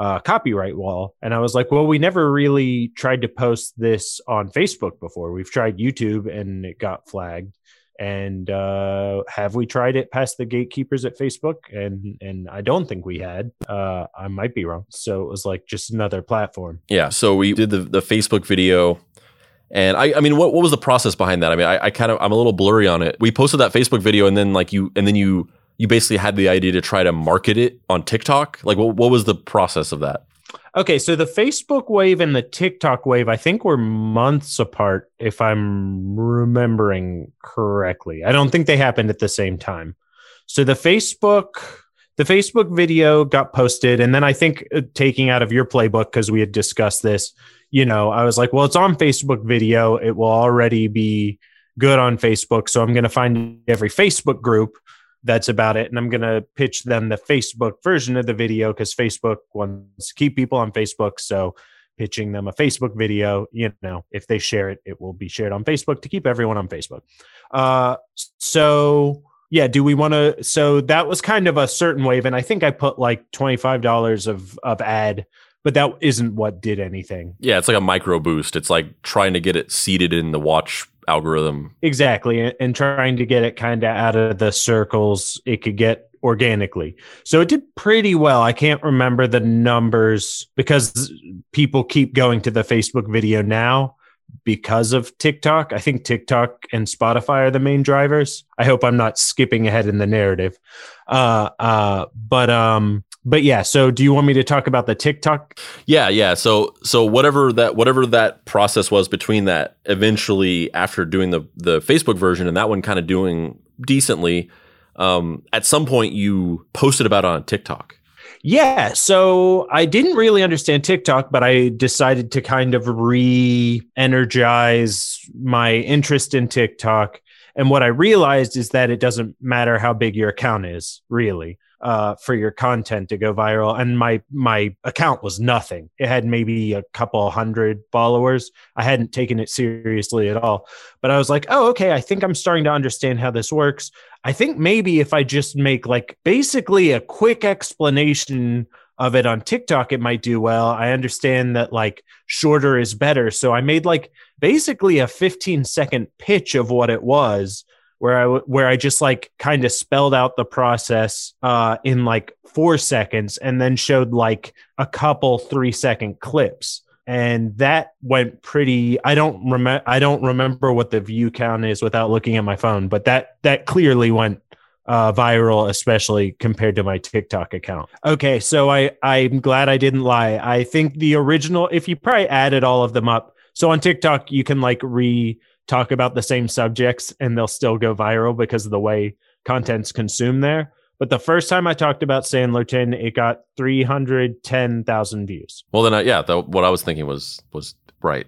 uh, copyright wall. And I was like, well, we never really tried to post this on Facebook before. We've tried YouTube and it got flagged. And uh, have we tried it past the gatekeepers at Facebook? And and I don't think we had. Uh, I might be wrong. So it was like just another platform. Yeah. So we did the the Facebook video and I, I mean, what, what was the process behind that? I mean, I, I kind of, I'm a little blurry on it. We posted that Facebook video and then like you, and then you, you basically had the idea to try to market it on TikTok. Like what, what was the process of that? Okay. So the Facebook wave and the TikTok wave, I think were months apart, if I'm remembering correctly. I don't think they happened at the same time. So the Facebook, the Facebook video got posted. And then I think uh, taking out of your playbook, because we had discussed this, you know, I was like, well, it's on Facebook video. It will already be good on Facebook. So I'm going to find every Facebook group that's about it. And I'm going to pitch them the Facebook version of the video because Facebook wants to keep people on Facebook. So pitching them a Facebook video, you know, if they share it, it will be shared on Facebook to keep everyone on Facebook. Uh, so yeah, do we want to? So that was kind of a certain wave. And I think I put like $25 of, of ad but that isn't what did anything. Yeah, it's like a micro boost. It's like trying to get it seated in the watch algorithm. Exactly. And trying to get it kind of out of the circles it could get organically. So it did pretty well. I can't remember the numbers because people keep going to the Facebook video now because of TikTok. I think TikTok and Spotify are the main drivers. I hope I'm not skipping ahead in the narrative. Uh uh but um but yeah so do you want me to talk about the tiktok? Yeah yeah. So so whatever that whatever that process was between that eventually after doing the the facebook version and that one kind of doing decently um at some point you posted about it on tiktok. Yeah so i didn't really understand tiktok but i decided to kind of re-energize my interest in tiktok. And what i realized is that it doesn't matter how big your account is really uh, for your content to go viral. And my my account was nothing. It had maybe a couple hundred followers. I hadn't taken it seriously at all. But I was like, oh, okay, I think I'm starting to understand how this works. I think maybe if I just make like basically a quick explanation of it on TikTok, it might do well. I understand that like shorter is better. So I made like basically a 15 second pitch of what it was where I where I just like kind of spelled out the process uh, in like four seconds and then showed like a couple three second clips. And that went pretty i don't remember i don't remember what the view count is without looking at my phone but that that clearly went uh, viral especially compared to my tiktok account. Okay so i i'm glad i didn't lie. I think the original if you probably added all of them up so on tiktok you can like re talk about the same subjects and they'll still go viral because of the way content's consumed there. But the first time I talked about Sandlerton, it got 310,000 views. Well, then, I, yeah, the, what I was thinking was was right.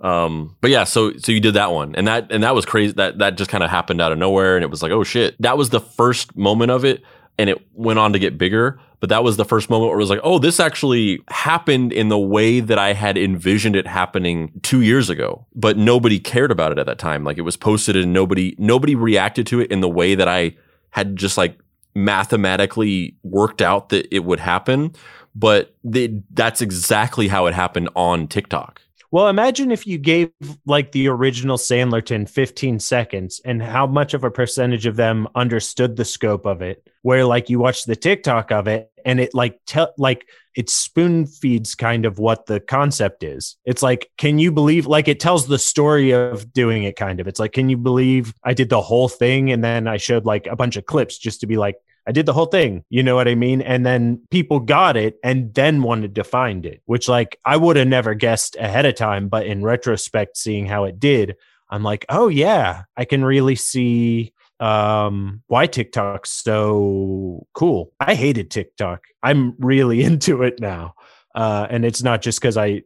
Um, but yeah, so so you did that one, and that and that was crazy. That that just kind of happened out of nowhere, and it was like, oh shit, that was the first moment of it, and it went on to get bigger. But that was the first moment where it was like, oh, this actually happened in the way that I had envisioned it happening two years ago. But nobody cared about it at that time. Like it was posted and nobody nobody reacted to it in the way that I had just like mathematically worked out that it would happen. But they, that's exactly how it happened on TikTok. Well, imagine if you gave like the original Sandlerton 15 seconds and how much of a percentage of them understood the scope of it. Where like you watch the TikTok of it and it like tell like it spoon feeds kind of what the concept is. It's like, can you believe like it tells the story of doing it kind of. It's like, can you believe I did the whole thing and then I showed like a bunch of clips just to be like, I did the whole thing. You know what I mean? And then people got it and then wanted to find it, which like I would have never guessed ahead of time. But in retrospect, seeing how it did, I'm like, oh yeah, I can really see um why TikTok's so cool. I hated TikTok. I'm really into it now. Uh, and it's not just because I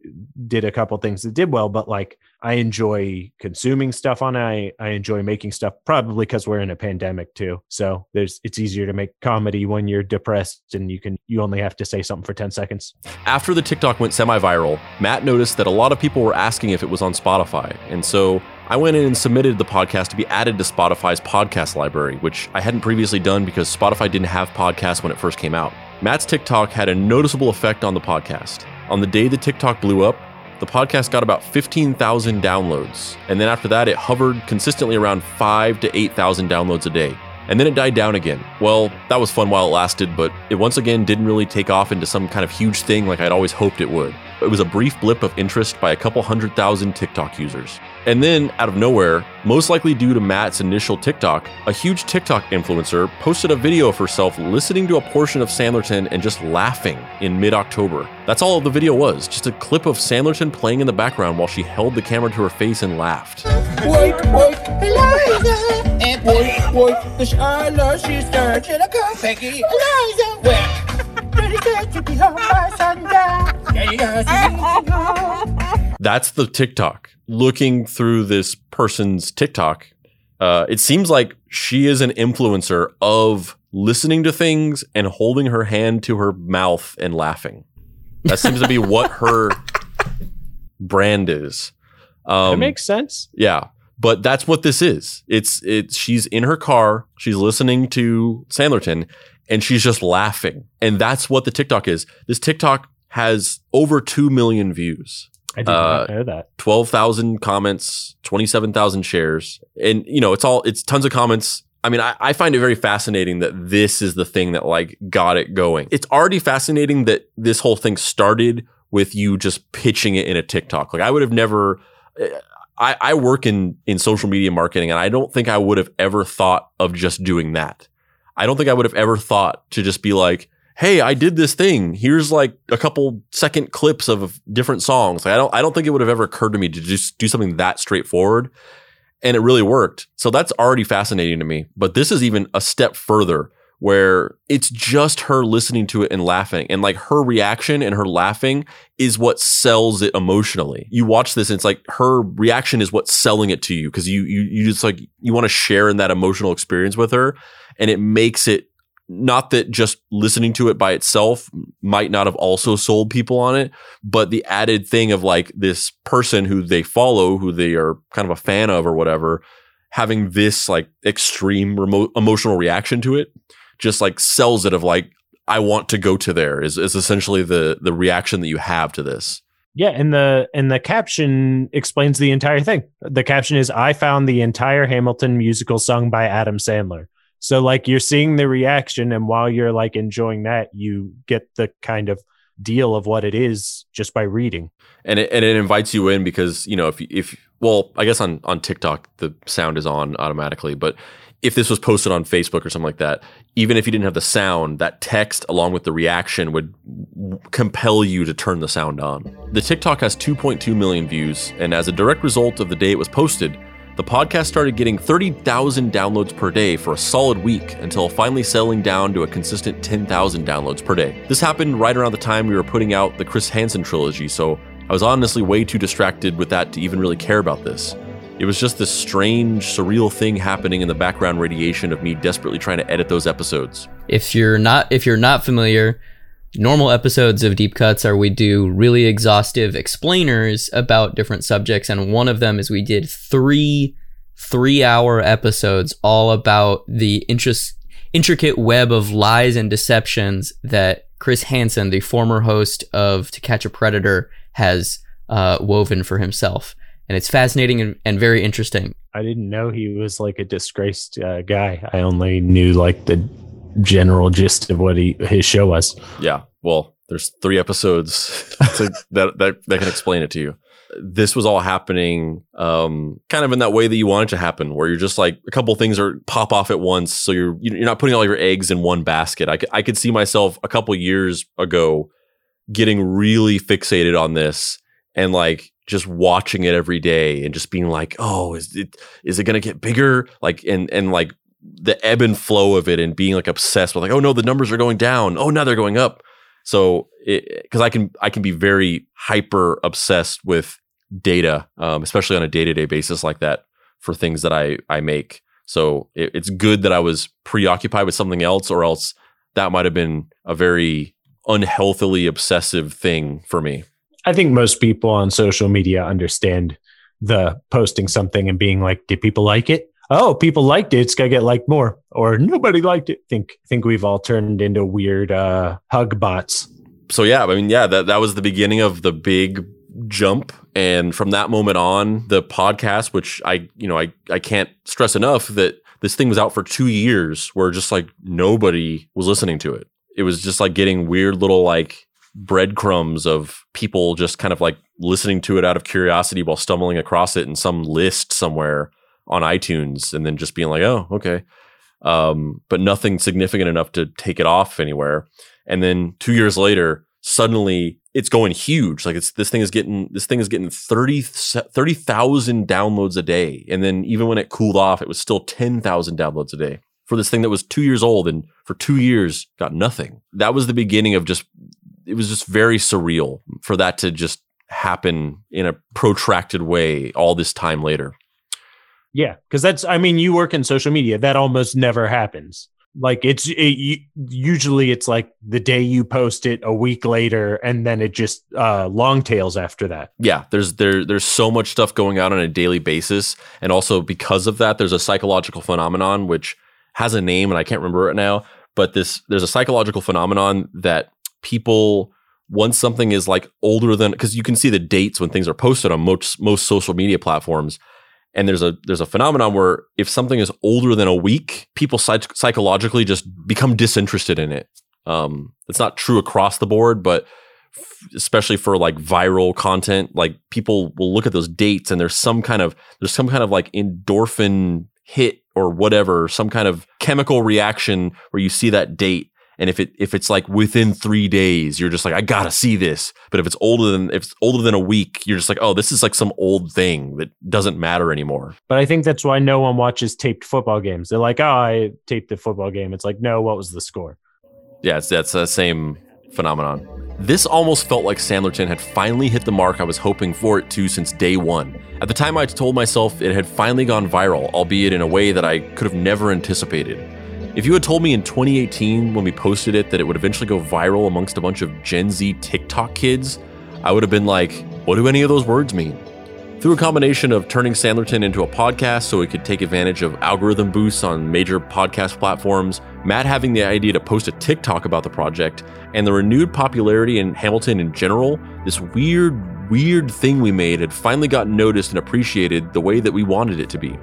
did a couple things that did well, but like I enjoy consuming stuff on it. I, I enjoy making stuff probably because we're in a pandemic too. So there's it's easier to make comedy when you're depressed and you can you only have to say something for 10 seconds. After the TikTok went semi-viral, Matt noticed that a lot of people were asking if it was on Spotify. And so I went in and submitted the podcast to be added to Spotify's podcast library, which I hadn't previously done because Spotify didn't have podcasts when it first came out. Matt's TikTok had a noticeable effect on the podcast. On the day the TikTok blew up, the podcast got about 15,000 downloads. And then after that, it hovered consistently around 5 to 8,000 downloads a day. And then it died down again. Well, that was fun while it lasted, but it once again didn't really take off into some kind of huge thing like I'd always hoped it would. It was a brief blip of interest by a couple hundred thousand TikTok users. And then, out of nowhere, most likely due to Matt's initial TikTok, a huge TikTok influencer posted a video of herself listening to a portion of Sandlerton and just laughing in mid October. That's all the video was, just a clip of Sandlerton playing in the background while she held the camera to her face and laughed. Work, work, Eliza. And work, work, the Charlotte, she's searching a Becky. Eliza, work. Ready to be home by sundown. That's the TikTok. Looking through this person's TikTok, uh, it seems like she is an influencer of listening to things and holding her hand to her mouth and laughing. That seems to be what her brand is. Um, That makes sense. yeah, but that's what this is. It's it's she's in her car, she's listening to Sandlerton, and she's just laughing, and that's what the TikTok is. This TikTok has over two million views. I did Uh, not know that. 12,000 comments, 27,000 shares. And, you know, it's all, it's tons of comments. I mean, I, I find it very fascinating that this is the thing that like got it going. It's already fascinating that this whole thing started with you just pitching it in a TikTok. Like I would have never, I, I work in, in social media marketing and I don't think I would have ever thought of just doing that. I don't think I would have ever thought to just be like, hey, I did this thing. Here's like a couple second clips of different songs. Like, I don't I don't think it would have ever occurred to me to just do something that straightforward. And it really worked. So that's already fascinating to me. But this is even a step further where it's just her listening to it and laughing. And like her reaction and her laughing is what sells it emotionally. You watch this and it's like her reaction is what's selling it to you because you you you just like you want to share in that emotional experience with her and it makes it not that just listening to it by itself might not have also sold people on it, but the added thing of like this person who they follow, who they are kind of a fan of or whatever, having this like extreme remote emotional reaction to it just like sells it of like, I want to go to there is, is essentially the the reaction that you have to this. Yeah, and the and the caption explains the entire thing. The caption is I found the entire Hamilton musical sung by Adam Sandler. So like you're seeing the reaction and while you're like enjoying that, you get the kind of deal of what it is just by reading. and it, and it invites you in because you know if if well I guess on on TikTok the sound is on automatically but if this was posted on Facebook or something like that even if you didn't have the sound that text along with the reaction would compel you to turn the sound on the TikTok has 2.2 million views and as a direct result of the day it was posted the podcast started getting 30,000 downloads per day for a solid week until finally settling down to a consistent 10,000 downloads per day. This happened right around the time we were putting out the Chris Hansen trilogy, so I was honestly way too distracted with that to even really care about this. It was just this strange, surreal thing happening in the background radiation of me desperately trying to edit those episodes. If you're not if you're not familiar, normal episodes of Deep Cuts are we do really exhaustive explainers about different subjects and one of them is we did 3 3-hour episodes all about the interest, intricate web of lies and deceptions that Chris Hansen, the former host of To Catch a Predator, has uh, woven for himself. And it's fascinating and, and very interesting. I didn't know he was like a disgraced uh, guy. I only knew like the general gist of what he his show was. Yeah. Well, there's three episodes to, that, that that can explain it to you. This was all happening um, kind of in that way that you want it to happen, where you're just like a couple things are pop off at once, so you're you're not putting all your eggs in one basket. I could, I could see myself a couple years ago getting really fixated on this and like just watching it every day and just being like, oh, is it is it gonna get bigger? Like and and like the ebb and flow of it and being like obsessed with like, oh no, the numbers are going down. Oh, now they're going up. So because I can I can be very hyper obsessed with data, um, especially on a day to day basis like that for things that I I make. So it, it's good that I was preoccupied with something else, or else that might have been a very unhealthily obsessive thing for me. I think most people on social media understand the posting something and being like, did people like it? Oh, people liked it. It's gonna get liked more. Or nobody liked it. Think think we've all turned into weird uh, hug bots. So yeah, I mean, yeah, that that was the beginning of the big jump, and from that moment on, the podcast, which I you know I I can't stress enough that this thing was out for two years, where just like nobody was listening to it. It was just like getting weird little like breadcrumbs of people just kind of like listening to it out of curiosity while stumbling across it in some list somewhere on iTunes and then just being like, oh, okay. Um, but nothing significant enough to take it off anywhere. And then two years later, suddenly it's going huge. Like it's this thing is getting this thing is getting 30 30,000 downloads a day. And then even when it cooled off, it was still 10,000 downloads a day for this thing that was 2 years old and for 2 years got nothing. That was the beginning of just it was just very surreal for that to just happen in a protracted way all this time later. Yeah, because that's I mean, you work in social media, that almost never happens. Like it's it, usually it's like the day you post it a week later, and then it just uh, long tails after that. Yeah, there's there there's so much stuff going out on a daily basis, and also because of that, there's a psychological phenomenon which has a name, and I can't remember it now. But this there's a psychological phenomenon that people once something is like older than because you can see the dates when things are posted on most most social media platforms and there's a there's a phenomenon where if something is older than a week people psych- psychologically just become disinterested in it. Um it's not true across the board but especially for like viral content like people will look at those dates and there's some kind of there's some kind of like endorphin hit or whatever some kind of chemical reaction where you see that date and if it if it's like within three days, you're just like, I gotta see this. But if it's older than if it's older than a week, you're just like, oh, this is like some old thing that doesn't matter anymore. But I think that's why no one watches taped football games. They're like, oh, I taped the football game. It's like, no, what was the score? Yeah, it's that's the same phenomenon. This almost felt like Sandlerton had finally hit the mark I was hoping for it to since day one. At the time, I told myself it had finally gone viral, albeit in a way that I could have never anticipated. If you had told me in 2018 when we posted it that it would eventually go viral amongst a bunch of Gen Z TikTok kids, I would have been like, what do any of those words mean? Through a combination of turning Sandlerton into a podcast so it could take advantage of algorithm boosts on major podcast platforms, Matt having the idea to post a TikTok about the project, and the renewed popularity in Hamilton in general, this weird, weird thing we made had finally gotten noticed and appreciated the way that we wanted it to be.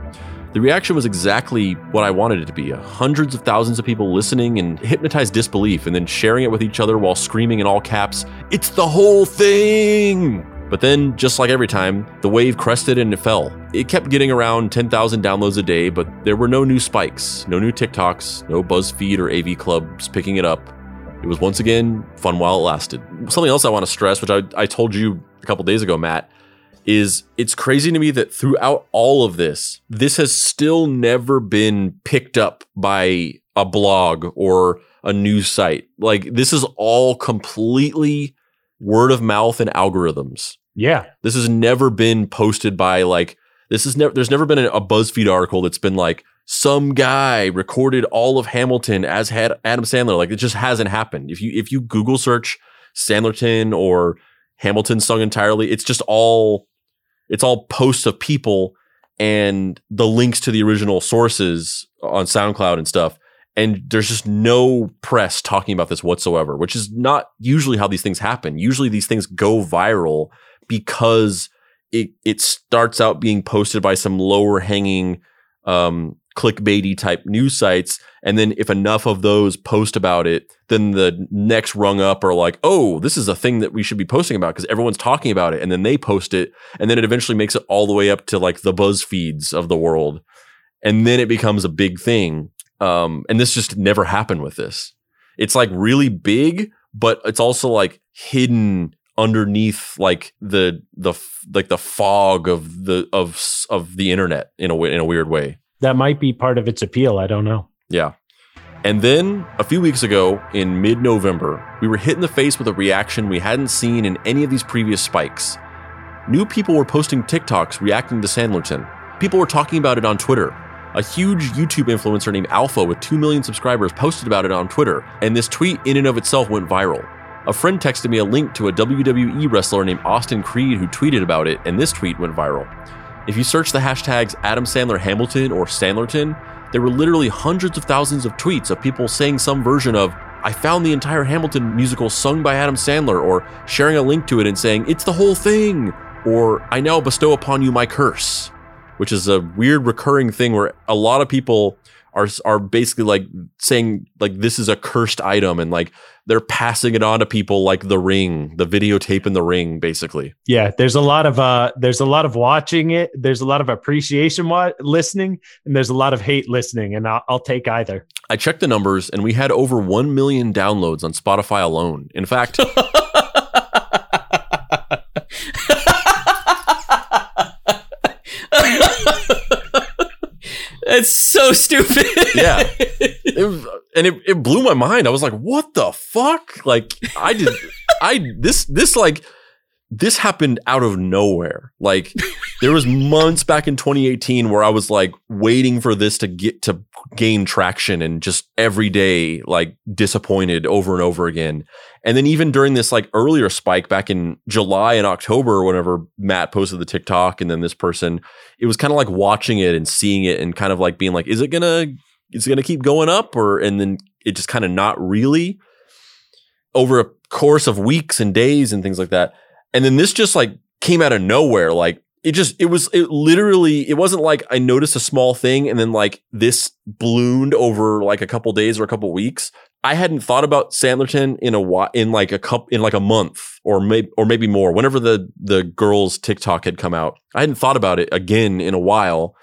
The reaction was exactly what I wanted it to be uh, hundreds of thousands of people listening in hypnotized disbelief and then sharing it with each other while screaming in all caps, It's the whole thing! But then, just like every time, the wave crested and it fell. It kept getting around 10,000 downloads a day, but there were no new spikes, no new TikToks, no BuzzFeed or AV clubs picking it up. It was once again fun while it lasted. Something else I want to stress, which I, I told you a couple days ago, Matt, is it's crazy to me that throughout all of this, this has still never been picked up by a blog or a news site. Like this is all completely word of mouth and algorithms. Yeah. This has never been posted by like this is never there's never been a, a BuzzFeed article that's been like some guy recorded all of Hamilton as had Adam Sandler. Like it just hasn't happened. If you if you Google search Sandlerton or Hamilton sung entirely, it's just all it's all posts of people and the links to the original sources on SoundCloud and stuff. And there's just no press talking about this whatsoever, which is not usually how these things happen. Usually these things go viral because it it starts out being posted by some lower hanging um clickbaity type news sites and then if enough of those post about it then the next rung up are like oh this is a thing that we should be posting about because everyone's talking about it and then they post it and then it eventually makes it all the way up to like the buzz feeds of the world and then it becomes a big thing um and this just never happened with this. It's like really big but it's also like hidden underneath like the the like the fog of the of of the internet in a in a weird way That might be part of its appeal. I don't know. yeah. And then a few weeks ago in mid November, we were hit in the face with a reaction we hadn't seen in any of these previous spikes. New people were posting TikToks reacting to Sandlerton. People were talking about it on Twitter. A huge YouTube influencer named Alpha with 2 million subscribers posted about it on Twitter, and this tweet in and of itself went viral. A friend texted me a link to a WWE wrestler named Austin Creed who tweeted about it, and this tweet went viral. If you search the hashtags Adam Sandler Hamilton or Sandlerton, there were literally hundreds of thousands of tweets of people saying some version of, I found the entire Hamilton musical sung by Adam Sandler, or sharing a link to it and saying, It's the whole thing, or I now bestow upon you my curse, which is a weird recurring thing where a lot of people are, are basically like saying, like, this is a cursed item, and like they're passing it on to people like the ring, the videotape in the ring, basically. Yeah, there's a lot of uh there's a lot of watching it. There's a lot of appreciation wa- listening, and there's a lot of hate listening, and I'll, I'll take either. I checked the numbers and we had over 1 million downloads on Spotify alone. In fact, That's so stupid. yeah. It was, and it, it blew my mind. I was like, what the fuck? Like, I did, I, this, this, like, this happened out of nowhere. Like, there was months back in 2018 where I was like waiting for this to get to gain traction and just every day, like, disappointed over and over again. And then even during this like earlier spike back in July and October, whenever Matt posted the TikTok and then this person, it was kind of like watching it and seeing it and kind of like being like, is it gonna is it gonna keep going up or and then it just kind of not really over a course of weeks and days and things like that. And then this just like came out of nowhere. Like it just it was it literally it wasn't like I noticed a small thing and then like this ballooned over like a couple days or a couple weeks. I hadn't thought about Sandlerton in a while, in like a cup in like a month or maybe or maybe more. Whenever the the girls TikTok had come out, I hadn't thought about it again in a while.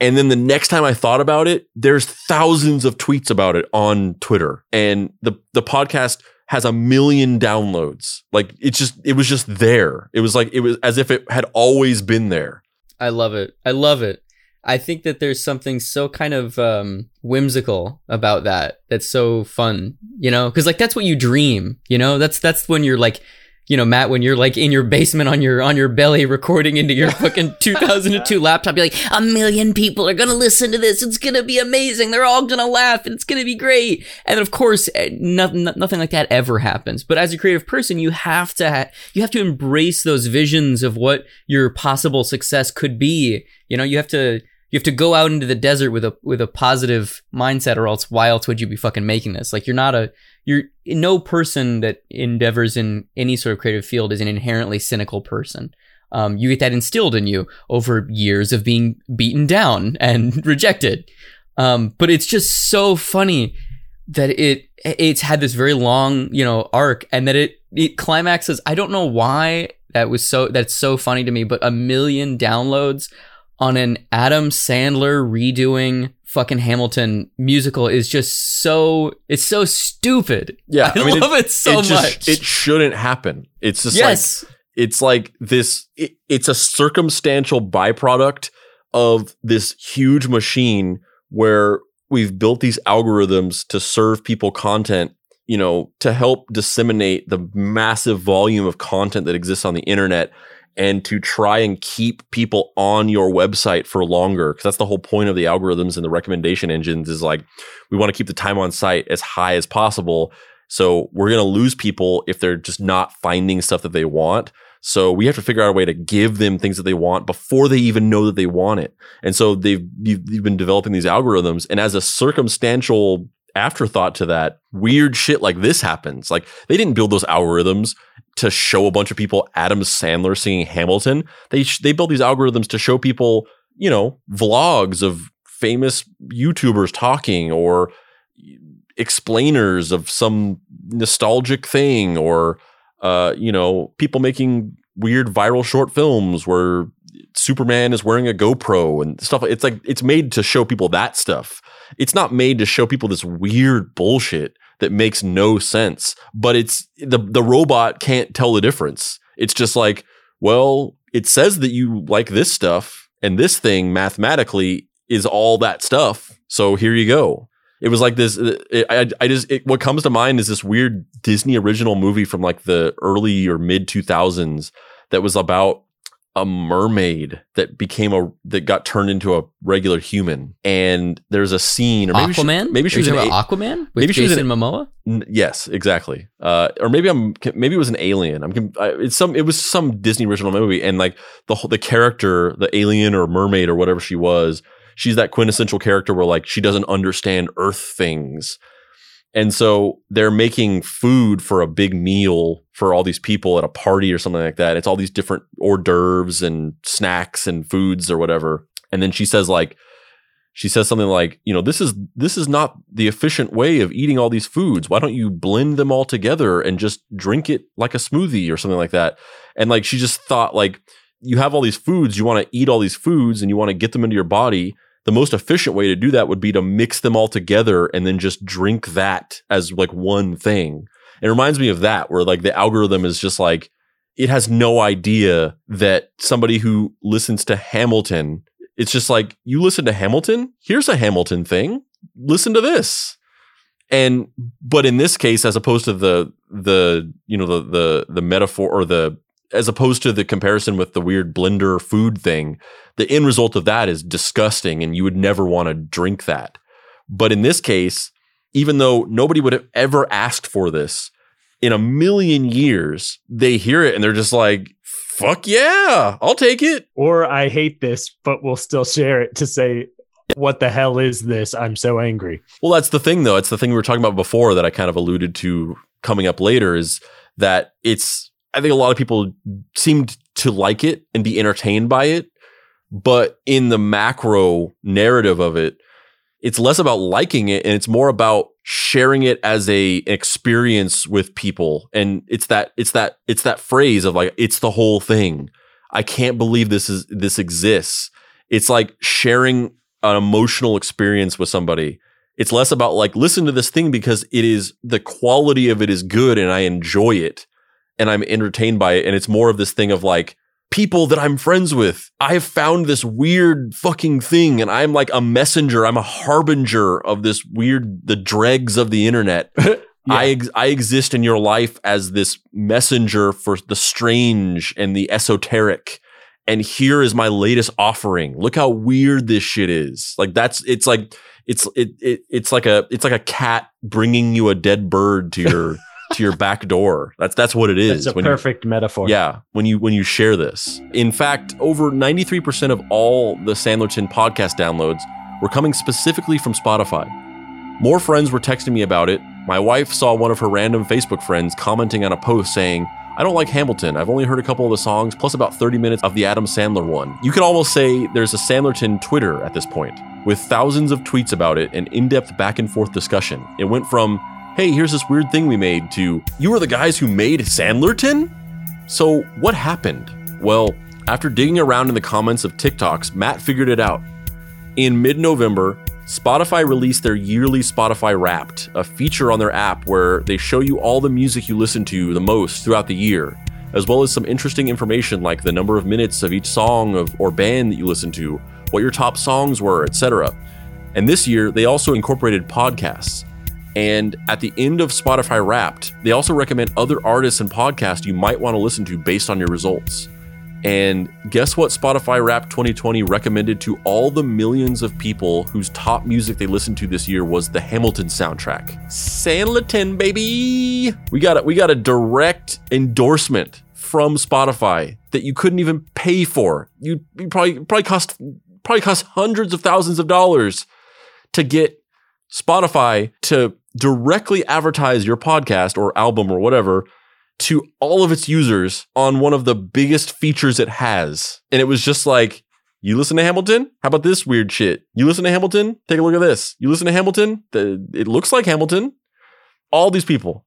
And then the next time I thought about it, there's thousands of tweets about it on Twitter, and the the podcast has a million downloads. Like it's just it was just there. It was like it was as if it had always been there. I love it. I love it. I think that there's something so kind of um, whimsical about that. That's so fun, you know, because like that's what you dream, you know. That's that's when you're like, you know, Matt, when you're like in your basement on your on your belly recording into your fucking 2002 laptop, you're like, a million people are gonna listen to this. It's gonna be amazing. They're all gonna laugh, and it's gonna be great. And of course, eh, nothing nothing like that ever happens. But as a creative person, you have to ha- you have to embrace those visions of what your possible success could be. You know, you have to you have to go out into the desert with a with a positive mindset, or else why else would you be fucking making this? Like you're not a you're no person that endeavors in any sort of creative field is an inherently cynical person. Um, you get that instilled in you over years of being beaten down and rejected. Um, but it's just so funny that it it's had this very long you know arc and that it it climaxes. I don't know why that was so that's so funny to me, but a million downloads on an Adam Sandler redoing fucking Hamilton musical is just so it's so stupid. Yeah, I, I mean, love it, so it just- much. It shouldn't happen. It's just yes. like it's like this it, it's a circumstantial byproduct of this huge machine where we've built these algorithms to serve people content you know to help disseminate the massive volume of content that exists on the internet and to try and keep people on your website for longer because that's the whole point of the algorithms and the recommendation engines is like we want to keep the time on site as high as possible so we're going to lose people if they're just not finding stuff that they want. So we have to figure out a way to give them things that they want before they even know that they want it. And so they've you've, been developing these algorithms, and as a circumstantial afterthought to that, weird shit like this happens. Like they didn't build those algorithms to show a bunch of people Adam Sandler singing Hamilton. They sh- they built these algorithms to show people, you know, vlogs of famous YouTubers talking or explainers of some nostalgic thing or uh, you know, people making weird viral short films where Superman is wearing a GoPro and stuff. It's like it's made to show people that stuff. It's not made to show people this weird bullshit that makes no sense. But it's the the robot can't tell the difference. It's just like, well, it says that you like this stuff, and this thing mathematically is all that stuff. So here you go. It was like this. Uh, it, I, I just it, what comes to mind is this weird Disney original movie from like the early or mid two thousands that was about a mermaid that became a that got turned into a regular human. And there's a scene, or maybe Aquaman? She, maybe she was an a- Aquaman maybe she was in Momoa. N- Yes, exactly. Uh, or maybe I'm maybe it was an alien. I'm I- it's some it was some Disney original movie, and like the whole the character, the alien or mermaid or whatever she was, she's that quintessential character where like she doesn't understand Earth things, and so they're making food for a big meal for all these people at a party or something like that. It's all these different hors d'oeuvres and snacks and foods or whatever, and then she says like she says something like, you know, this is this is not the efficient way of eating all these foods. Why don't you blend them all together and just drink it like a smoothie or something like that? And like she just thought like you have all these foods, you want to eat all these foods and you want to get them into your body. The most efficient way to do that would be to mix them all together and then just drink that as like one thing. It reminds me of that where like the algorithm is just like it has no idea that somebody who listens to Hamilton it's just like you listen to Hamilton. Here's a Hamilton thing. Listen to this. And but in this case, as opposed to the the you know the the the metaphor or the as opposed to the comparison with the weird blender food thing, the end result of that is disgusting, and you would never want to drink that. But in this case, even though nobody would have ever asked for this, in a million years, they hear it and they're just like, "Fuck yeah, I'll take it." Or I hate this, but we'll still share it to say, what the hell is this? I'm so angry. Well, that's the thing, though. It's the thing we were talking about before that I kind of alluded to coming up later is that it's, I think a lot of people seemed to like it and be entertained by it. But in the macro narrative of it, it's less about liking it and it's more about sharing it as a experience with people. And it's that, it's that, it's that phrase of like, it's the whole thing. I can't believe this is, this exists. It's like sharing an emotional experience with somebody. It's less about like listen to this thing because it is the quality of it is good and I enjoy it and I'm entertained by it and it's more of this thing of like people that I'm friends with. I have found this weird fucking thing and I'm like a messenger, I'm a harbinger of this weird the dregs of the internet. I ex- I exist in your life as this messenger for the strange and the esoteric and here is my latest offering. Look how weird this shit is. Like that's it's like it's it, it it's like a it's like a cat bringing you a dead bird to your to your back door. That's that's what it is. That's a when you- perfect metaphor. yeah, when you when you share this. In fact, over 93% of all the Sandlerton podcast downloads were coming specifically from Spotify. More friends were texting me about it. My wife saw one of her random Facebook friends commenting on a post saying, I don't like Hamilton. I've only heard a couple of the songs, plus about 30 minutes of the Adam Sandler one. You could almost say there's a Sandlerton Twitter at this point, with thousands of tweets about it and in depth back and forth discussion. It went from, hey, here's this weird thing we made, to, you were the guys who made Sandlerton? So, what happened? Well, after digging around in the comments of TikToks, Matt figured it out. In mid November, Spotify released their yearly Spotify Wrapped, a feature on their app where they show you all the music you listen to the most throughout the year, as well as some interesting information like the number of minutes of each song of, or band that you listen to, what your top songs were, etc. And this year, they also incorporated podcasts. And at the end of Spotify Wrapped, they also recommend other artists and podcasts you might want to listen to based on your results. And guess what Spotify Wrapped 2020 recommended to all the millions of people whose top music they listened to this year was the Hamilton soundtrack. Sandlerton, baby. We got a, we got a direct endorsement from Spotify that you couldn't even pay for. You, you probably probably cost probably cost hundreds of thousands of dollars to get Spotify to directly advertise your podcast or album or whatever to all of its users on one of the biggest features it has. And it was just like, you listen to Hamilton? How about this weird shit? You listen to Hamilton? Take a look at this. You listen to Hamilton? The, it looks like Hamilton. All these people.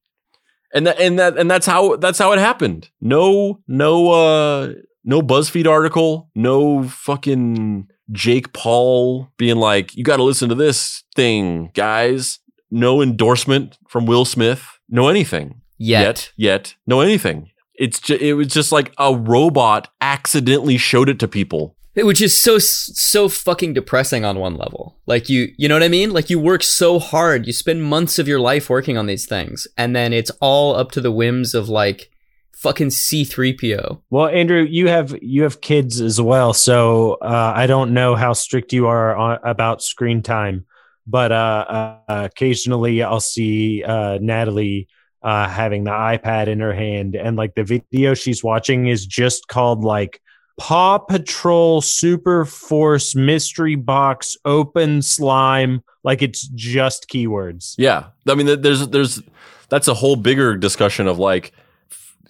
And that and that and that's how that's how it happened. No no uh no BuzzFeed article, no fucking Jake Paul being like, you got to listen to this thing, guys. No endorsement from Will Smith, no anything Yet. yet, yet, no anything. It's ju- it was just like a robot accidentally showed it to people. Which is so so fucking depressing on one level. Like you you know what I mean? Like you work so hard, you spend months of your life working on these things, and then it's all up to the whims of like fucking C3PO. Well, Andrew, you have you have kids as well, so uh, I don't know how strict you are on, about screen time, but uh, uh, occasionally I'll see uh, Natalie uh, having the iPad in her hand, and like the video she's watching is just called like Paw Patrol Super Force Mystery Box Open Slime. Like it's just keywords. Yeah, I mean, there's there's that's a whole bigger discussion of like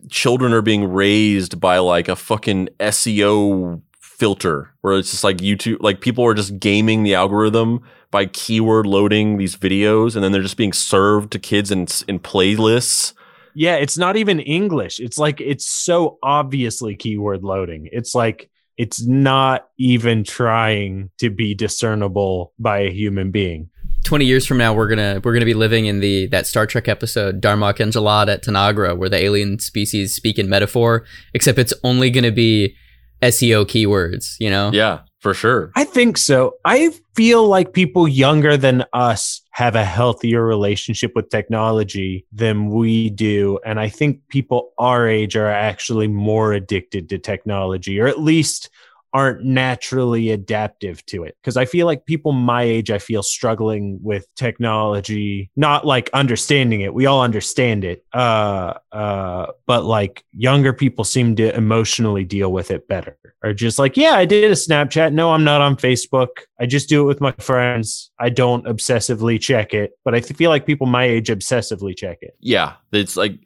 children are being raised by like a fucking SEO filter where it's just like YouTube, like people are just gaming the algorithm by keyword loading these videos, and then they're just being served to kids in in playlists. Yeah, it's not even English. It's like it's so obviously keyword loading. It's like it's not even trying to be discernible by a human being. 20 years from now we're gonna we're gonna be living in the that Star Trek episode Darmok and Jalad at Tanagra where the alien species speak in metaphor except it's only gonna be SEO keywords you know Yeah, for sure. I think so. I feel like people younger than us have a healthier relationship with technology than we do. And I think people our age are actually more addicted to technology, or at least aren't naturally adaptive to it. Because I feel like people my age, I feel struggling with technology, not like understanding it. We all understand it. Uh, uh, but like younger people seem to emotionally deal with it better. Or just like, yeah, I did a Snapchat. No, I'm not on Facebook. I just do it with my friends. I don't obsessively check it. But I feel like people my age obsessively check it. Yeah, it's like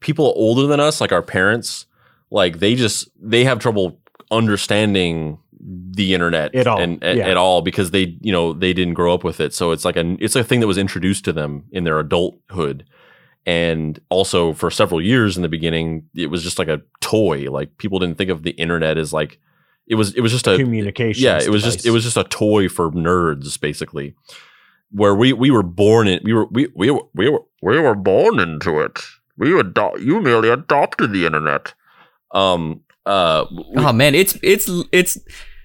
people older than us, like our parents, like they just they have trouble understanding the internet At all, and at, yeah. at all because they you know they didn't grow up with it. So it's like a it's a thing that was introduced to them in their adulthood. And also for several years in the beginning it was just like a toy. Like people didn't think of the internet as like it was it was just a Communication. yeah it was just it was just a toy for nerds basically where we we were born in we were we we were we were, we were born into it. We adopt you merely adopted the internet. Um uh we- oh man it's it's it's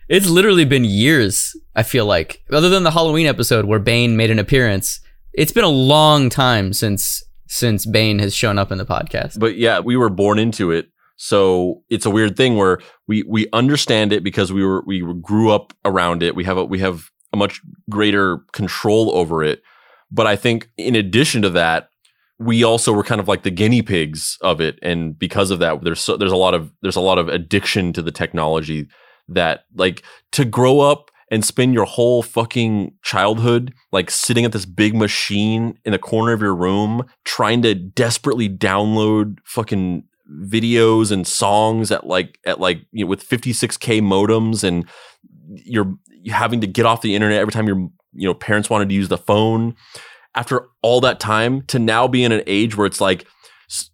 it's literally been years I feel like. Other than the Halloween episode where Bane made an appearance it's been a long time since since Bane has shown up in the podcast. But yeah we were born into it. So it's a weird thing where we we understand it because we were we grew up around it. We have a we have a much greater control over it. But i think in addition to that we also were kind of like the guinea pigs of it and because of that there's so, there's a lot of there's a lot of addiction to the technology that like to grow up and spend your whole fucking childhood like sitting at this big machine in the corner of your room trying to desperately download fucking videos and songs at like at like you know with 56k modems and you're having to get off the internet every time your you know parents wanted to use the phone after all that time to now be in an age where it's like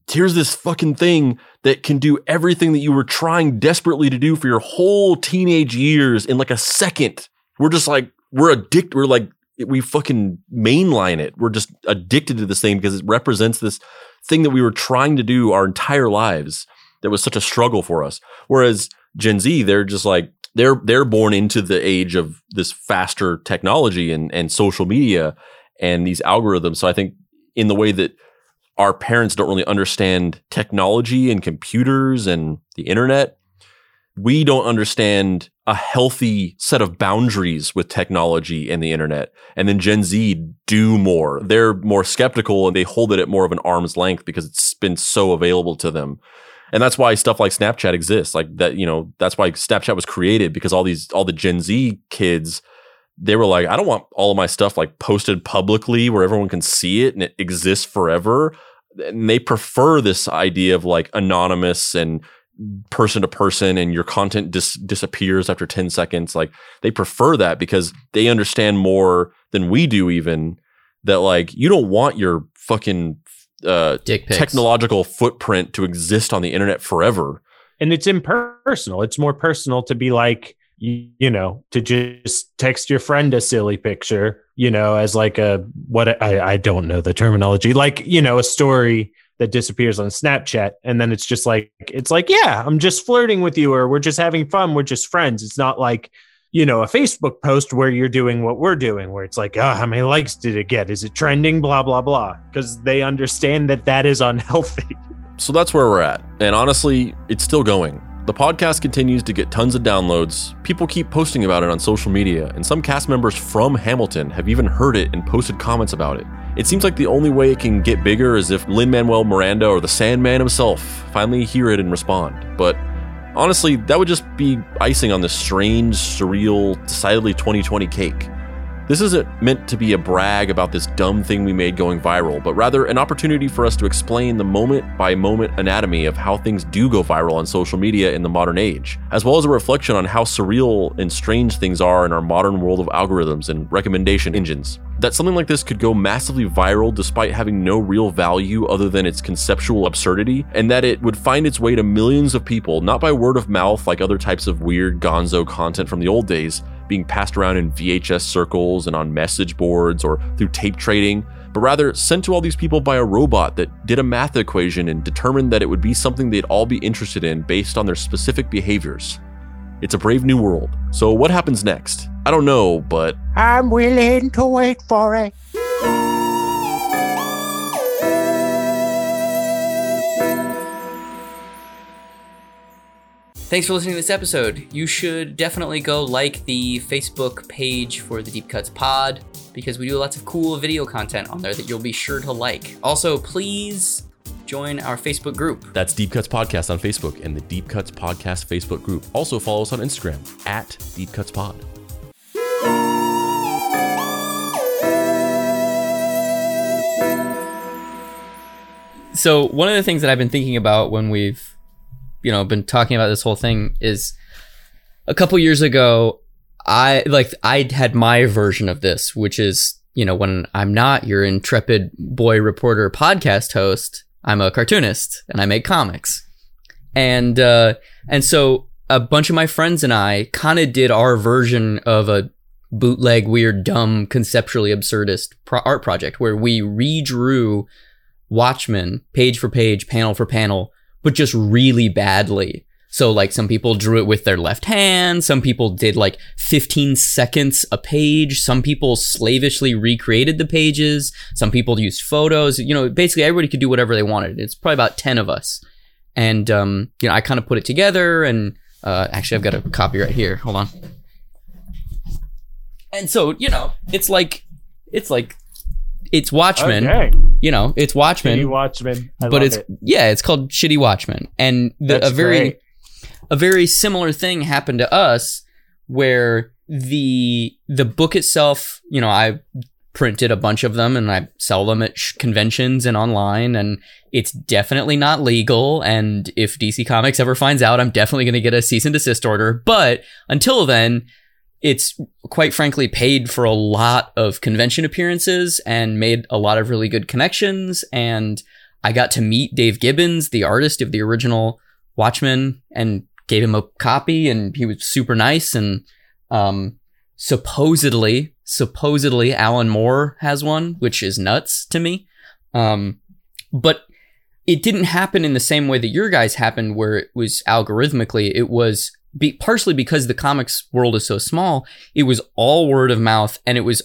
here's this fucking thing that can do everything that you were trying desperately to do for your whole teenage years in like a second. We're just like we're addicted we're like we fucking mainline it. We're just addicted to this thing because it represents this thing that we were trying to do our entire lives that was such a struggle for us. Whereas gen z they're just like they're they're born into the age of this faster technology and and social media and these algorithms so i think in the way that our parents don't really understand technology and computers and the internet we don't understand a healthy set of boundaries with technology and the internet. And then Gen Z do more. They're more skeptical and they hold it at more of an arm's length because it's been so available to them. And that's why stuff like Snapchat exists. Like that, you know, that's why Snapchat was created because all these, all the Gen Z kids, they were like, I don't want all of my stuff like posted publicly where everyone can see it and it exists forever. And they prefer this idea of like anonymous and person to person and your content dis- disappears after 10 seconds. Like they prefer that because they understand more than we do, even that like you don't want your fucking uh, Dick technological footprint to exist on the internet forever. and it's impersonal. It's more personal to be like, you, you know, to just text your friend a silly picture, you know, as like a what I, I don't know the terminology, like, you know, a story that disappears on Snapchat. And then it's just like, it's like, yeah, I'm just flirting with you or we're just having fun. We're just friends. It's not like, you know, a Facebook post where you're doing what we're doing, where it's like, oh, how many likes did it get? Is it trending? Blah, blah, blah. Because they understand that that is unhealthy. So that's where we're at. And honestly, it's still going. The podcast continues to get tons of downloads. People keep posting about it on social media, and some cast members from Hamilton have even heard it and posted comments about it. It seems like the only way it can get bigger is if Lin Manuel Miranda or the Sandman himself finally hear it and respond. But honestly, that would just be icing on this strange, surreal, decidedly 2020 cake. This isn't meant to be a brag about this dumb thing we made going viral, but rather an opportunity for us to explain the moment by moment anatomy of how things do go viral on social media in the modern age, as well as a reflection on how surreal and strange things are in our modern world of algorithms and recommendation engines. That something like this could go massively viral despite having no real value other than its conceptual absurdity, and that it would find its way to millions of people, not by word of mouth like other types of weird gonzo content from the old days, being passed around in VHS circles and on message boards or through tape trading, but rather sent to all these people by a robot that did a math equation and determined that it would be something they'd all be interested in based on their specific behaviors. It's a brave new world. So, what happens next? I don't know, but I'm willing to wait for it. Thanks for listening to this episode. You should definitely go like the Facebook page for the Deep Cuts Pod because we do lots of cool video content on there that you'll be sure to like. Also, please join our Facebook group. that's Deep Cuts Podcast on Facebook and the Deep Cuts Podcast Facebook group. Also, follow us on Instagram at Deep Cuts Pod. So, one of the things that I've been thinking about when we've, you know, been talking about this whole thing is a couple years ago, I like I had my version of this, which is, you know, when I'm not your intrepid boy reporter podcast host, I'm a cartoonist and I make comics. And uh and so a bunch of my friends and I kind of did our version of a bootleg weird dumb conceptually absurdist pro- art project where we redrew Watchmen page for page, panel for panel, but just really badly. So like some people drew it with their left hand, some people did like 15 seconds a page, some people slavishly recreated the pages, some people used photos, you know, basically everybody could do whatever they wanted. It's probably about 10 of us. And um, you know, I kind of put it together and uh, actually I've got a copy right here. Hold on. And so, you know, it's like it's like it's Watchmen. Okay. You know, it's Watchmen Shitty Watchmen. I but it's it. yeah, it's called Shitty Watchmen, and the, a very great. a very similar thing happened to us where the the book itself, you know, I printed a bunch of them and I sell them at sh- conventions and online, and it's definitely not legal. And if DC Comics ever finds out, I'm definitely going to get a cease and desist order. But until then, it's quite frankly paid for a lot of convention appearances and made a lot of really good connections. And I got to meet Dave Gibbons, the artist of the original Watchmen, and gave him a copy, and he was super nice. And um, supposedly, supposedly, Alan Moore has one, which is nuts to me. Um, but it didn't happen in the same way that your guys happened, where it was algorithmically. It was be, partially because the comics world is so small. It was all word of mouth, and it was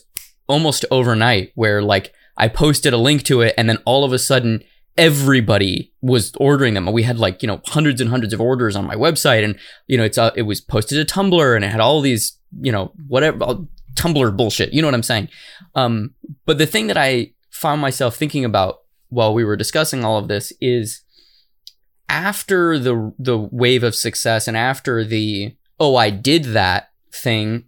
almost overnight. Where like I posted a link to it, and then all of a sudden everybody was ordering them. We had like you know hundreds and hundreds of orders on my website, and you know it's uh, it was posted to Tumblr, and it had all these you know whatever uh, Tumblr bullshit. You know what I'm saying? Um, but the thing that I found myself thinking about while we were discussing all of this is after the the wave of success and after the oh I did that thing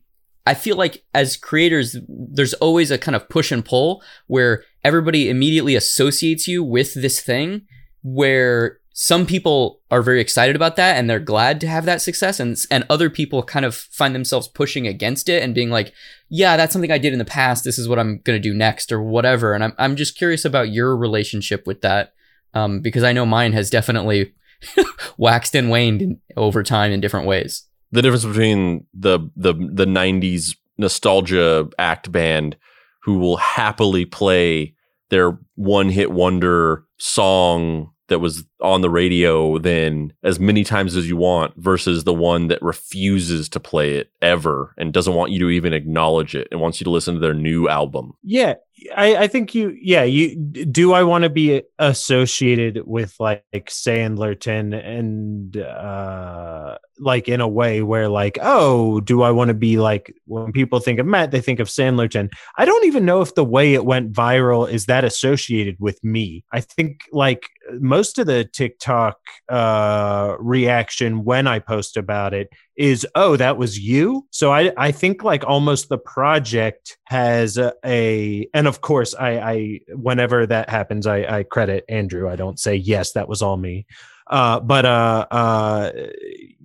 I feel like as creators, there's always a kind of push and pull where everybody immediately associates you with this thing where some people are very excited about that and they're glad to have that success and and other people kind of find themselves pushing against it and being like yeah that's something i did in the past. This is what i'm going to do next or whatever. And i'm, I'm just curious about your relationship with that um, because i know mine has definitely waxed and waned in, over time in different ways the difference between the the the 90s nostalgia act band who will happily play their one hit wonder song that was on the radio then as many times as you want versus the one that refuses to play it ever and doesn't want you to even acknowledge it and wants you to listen to their new album. Yeah, I, I think you yeah you do I want to be associated with like, like Sandlerton and uh like in a way where like oh do I want to be like when people think of Matt they think of Sandlerton I don't even know if the way it went viral is that associated with me. I think like most of the TikTok uh reaction when I post about it is oh that was you? So i i think like almost the project has a, a and of course i i whenever that happens i i credit andrew. I don't say yes that was all me uh but uh uh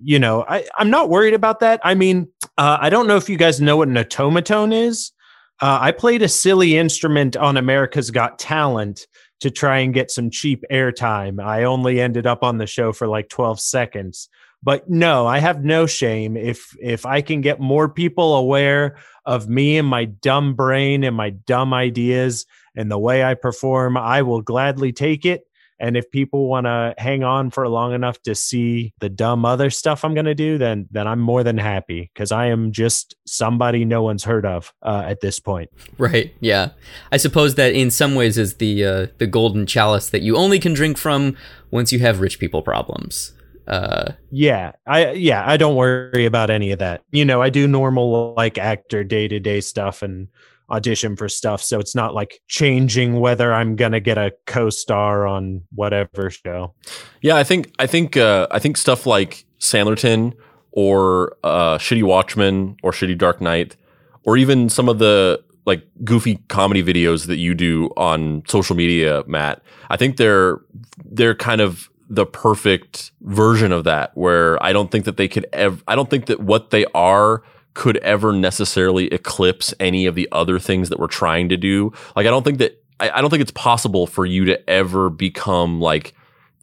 you know i i'm not worried about that. I mean uh i don't know if you guys know what an Otamatone is. Uh, I played a silly instrument on America's Got Talent to try and get some cheap airtime. I only ended up on the show for like 12 seconds. But no i have no shame. If if i can get more people aware of me and my dumb brain and my dumb ideas and the way i perform i will gladly take it and if people want to hang on for long enough to see the dumb other stuff i'm going to do then then i'm more than happy because i am just somebody no one's heard of uh, at this point. Right yeah. I suppose that in some ways is the uh, the golden chalice that you only can drink from once you have rich people problems. Uh yeah i yeah i don't worry about any of that. You know i do normal like actor day-to-day stuff and audition for stuff. So it's not like changing whether i'm gonna get a co-star on whatever show. Yeah i think i think uh i think stuff like sandlerton or uh shitty watchmen or shitty dark knight or even some of the like goofy comedy videos that you do on social media matt i think they're they're kind of the perfect version of that where I don't think that they could ever I don't think that what they are could ever necessarily eclipse any of the other things that we're trying to do. Like I don't think that I, I don't think it's possible for you to ever become like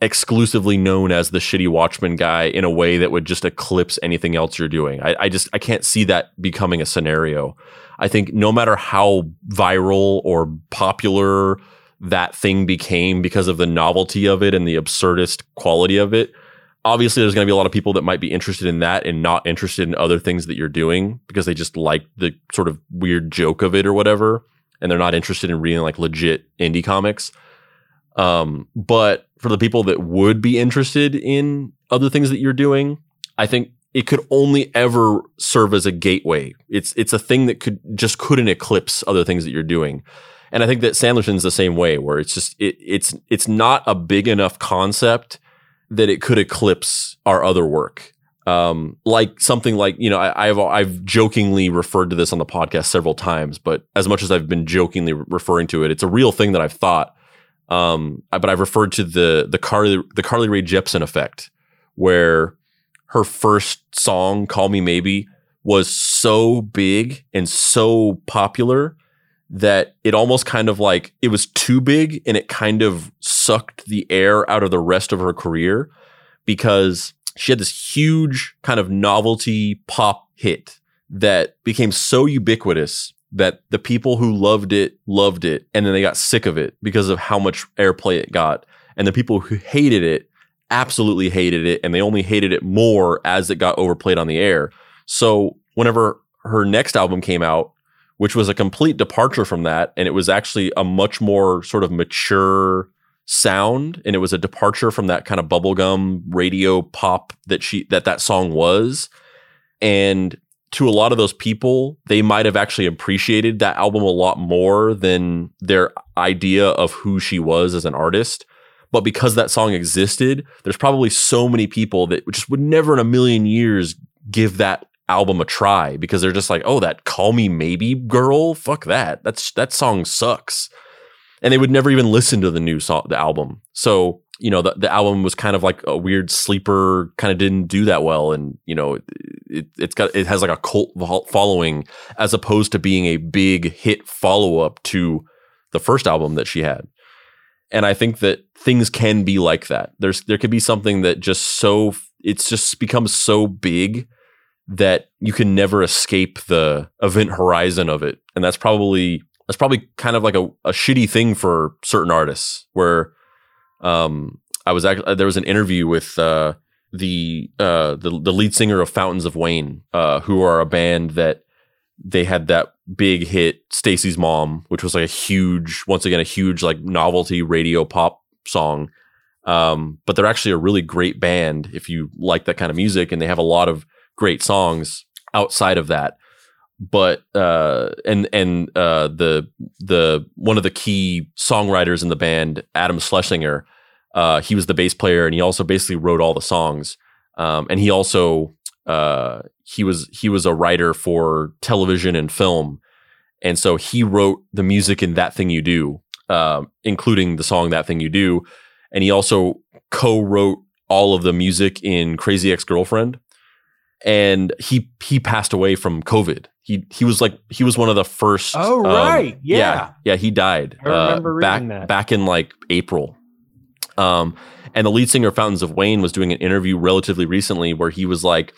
exclusively known as the shitty Watchmen guy in a way that would just eclipse anything else you're doing. I, I just I can't see that becoming a scenario. I think no matter how viral or popular that thing became because of the novelty of it and the absurdist quality of it. Obviously, there's going to be a lot of people that might be interested in that and not interested in other things that you're doing because they just like the sort of weird joke of it or whatever. And they're not interested in reading like legit indie comics. Um, but for the people that would be interested in other things that you're doing, I think it could only ever serve as a gateway. It's it's a thing that could just couldn't eclipse other things that you're doing. And I think that Sandlerton's the same way, where it's just it, it's it's not a big enough concept that it could eclipse our other work. Um, like something like you know I, have I've jokingly referred to this on the podcast several times, but as much as I've been jokingly referring to it, it's a real thing that I've thought. Um, but I've referred to the the Carly the Carly Rae Jepsen effect, where her first song "Call Me Maybe" was so big and so popular that it almost kind of like it was too big and it kind of sucked the air out of the rest of her career because she had this huge kind of novelty pop hit that became so ubiquitous that the people who loved it loved it and then they got sick of it because of how much airplay it got. And the people who hated it absolutely hated it and they only hated it more as it got overplayed on the air. So whenever her next album came out which was a complete departure from that. And it was actually a much more sort of mature sound. And it was a departure from that kind of bubblegum radio pop that she, that that song was. And to a lot of those people, they might have actually appreciated that album a lot more than their idea of who she was as an artist. But because that song existed, there's probably so many people that just would never in a million years give that album a try because they're just like, oh, that "Call Me Maybe" girl, fuck that. That's that song sucks, and they would never even listen to the new song, the album. So you know, the the album was kind of like a weird sleeper, kind of didn't do that well, and you know, it it's got it has like a cult following as opposed to being a big hit follow up to the first album that she had. And I think that things can be like that. There's there could be something that just so it's just becomes so big that you can never escape the event horizon of it. And that's probably that's probably kind of like a, a shitty thing for certain artists where um I was actually there was an interview with uh the uh the the lead singer of Fountains of Wayne, uh, who are a band that they had that big hit Stacy's Mom, which was like a huge, once again, a huge like novelty radio pop song. Um, but they're actually a really great band if you like that kind of music, and they have a lot of great songs outside of that. But uh, and and uh, the the one of the key songwriters in the band, Adam Schlesinger, uh, he was the bass player, and he also basically wrote all the songs. Um, and he also uh, he was he was a writer for television and film, and so he wrote the music in That Thing You Do, uh, including the song That Thing You Do, and he also co-wrote all of the music in Crazy Ex Girlfriend, and he he passed away from COVID. He he was like he was one of the first. Oh, um, right. Yeah. yeah, he died. I remember uh, back reading that. back in like April. Um, and the lead singer of Fountains of Wayne was doing an interview relatively recently where he was like,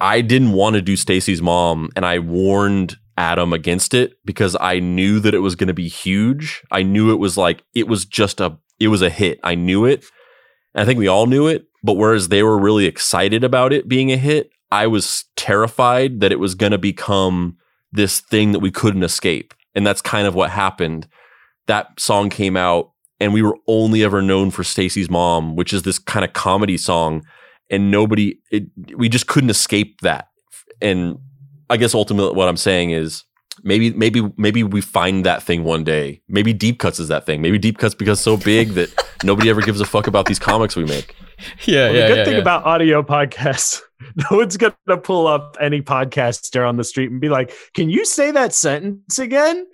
I didn't want to do Stacy's mom, and I warned Adam against it because I knew that it was going to be huge. I knew it was like it was just a it was a hit. I knew it. And I think we all knew it, but whereas they were really excited about it being a hit, I was terrified that it was going to become this thing that we couldn't escape. And that's kind of what happened. That song came out and we were only ever known for Stacy's Mom, which is this kind of comedy song and nobody it, we just couldn't escape that. And I guess ultimately what I'm saying is maybe maybe maybe we find that thing one day. Maybe Deep Cuts is that thing. Maybe Deep Cuts because so big that nobody ever gives a fuck about these comics we make. Yeah, Well, yeah, the good yeah, thing yeah. about audio podcasts, no one's going to pull up any podcaster on the street and be like, "Can you say that sentence again?"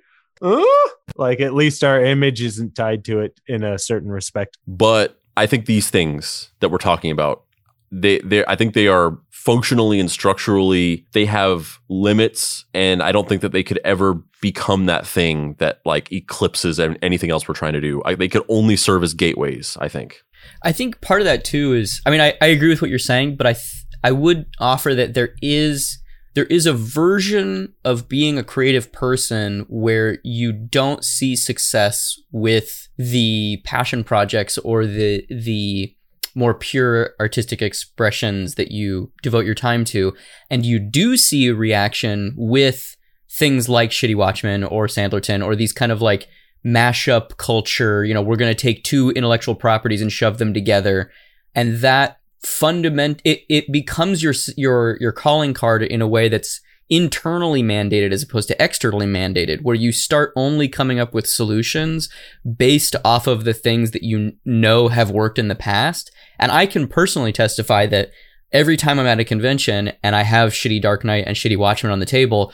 Huh? Like at least our image isn't tied to it in a certain respect. But I think these things that we're talking about, they they I think they are functionally and structurally they have limits, and I don't think that they could ever become that thing that like eclipses an- anything else we're trying to do. I, they could only serve as gateways. I think. I think part of that too is I mean I, I agree with what you're saying, but I th- I would offer that there is there is a version of being a creative person where you don't see success with the passion projects or the the more pure artistic expressions that you devote your time to and you do see a reaction with things like Shitty Watchmen or Sandlerton or these kind of like mashup culture. You know, we're going to take two intellectual properties and shove them together, and that fundament it, it becomes your your your calling card in a way that's internally mandated as opposed to externally mandated where you start only coming up with solutions based off of the things that you know have worked in the past. And i can personally testify that every time i'm at a convention and i have shitty dark knight and shitty watchmen on the table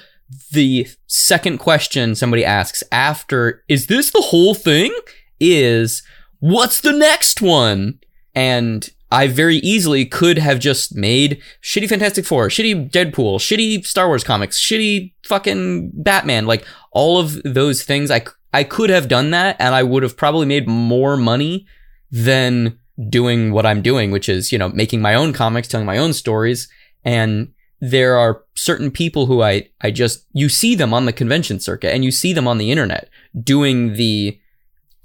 the second question somebody asks after is this the whole thing? is what's the next one? And I very easily could have just made shitty Fantastic Four, shitty Deadpool, shitty Star Wars comics, shitty fucking Batman, like all of those things. I, I could have done that and I would have probably made more money than doing what I'm doing, which is, you know, making my own comics, telling my own stories. And there are certain people who I, I just, you see them on the convention circuit and you see them on the internet doing the,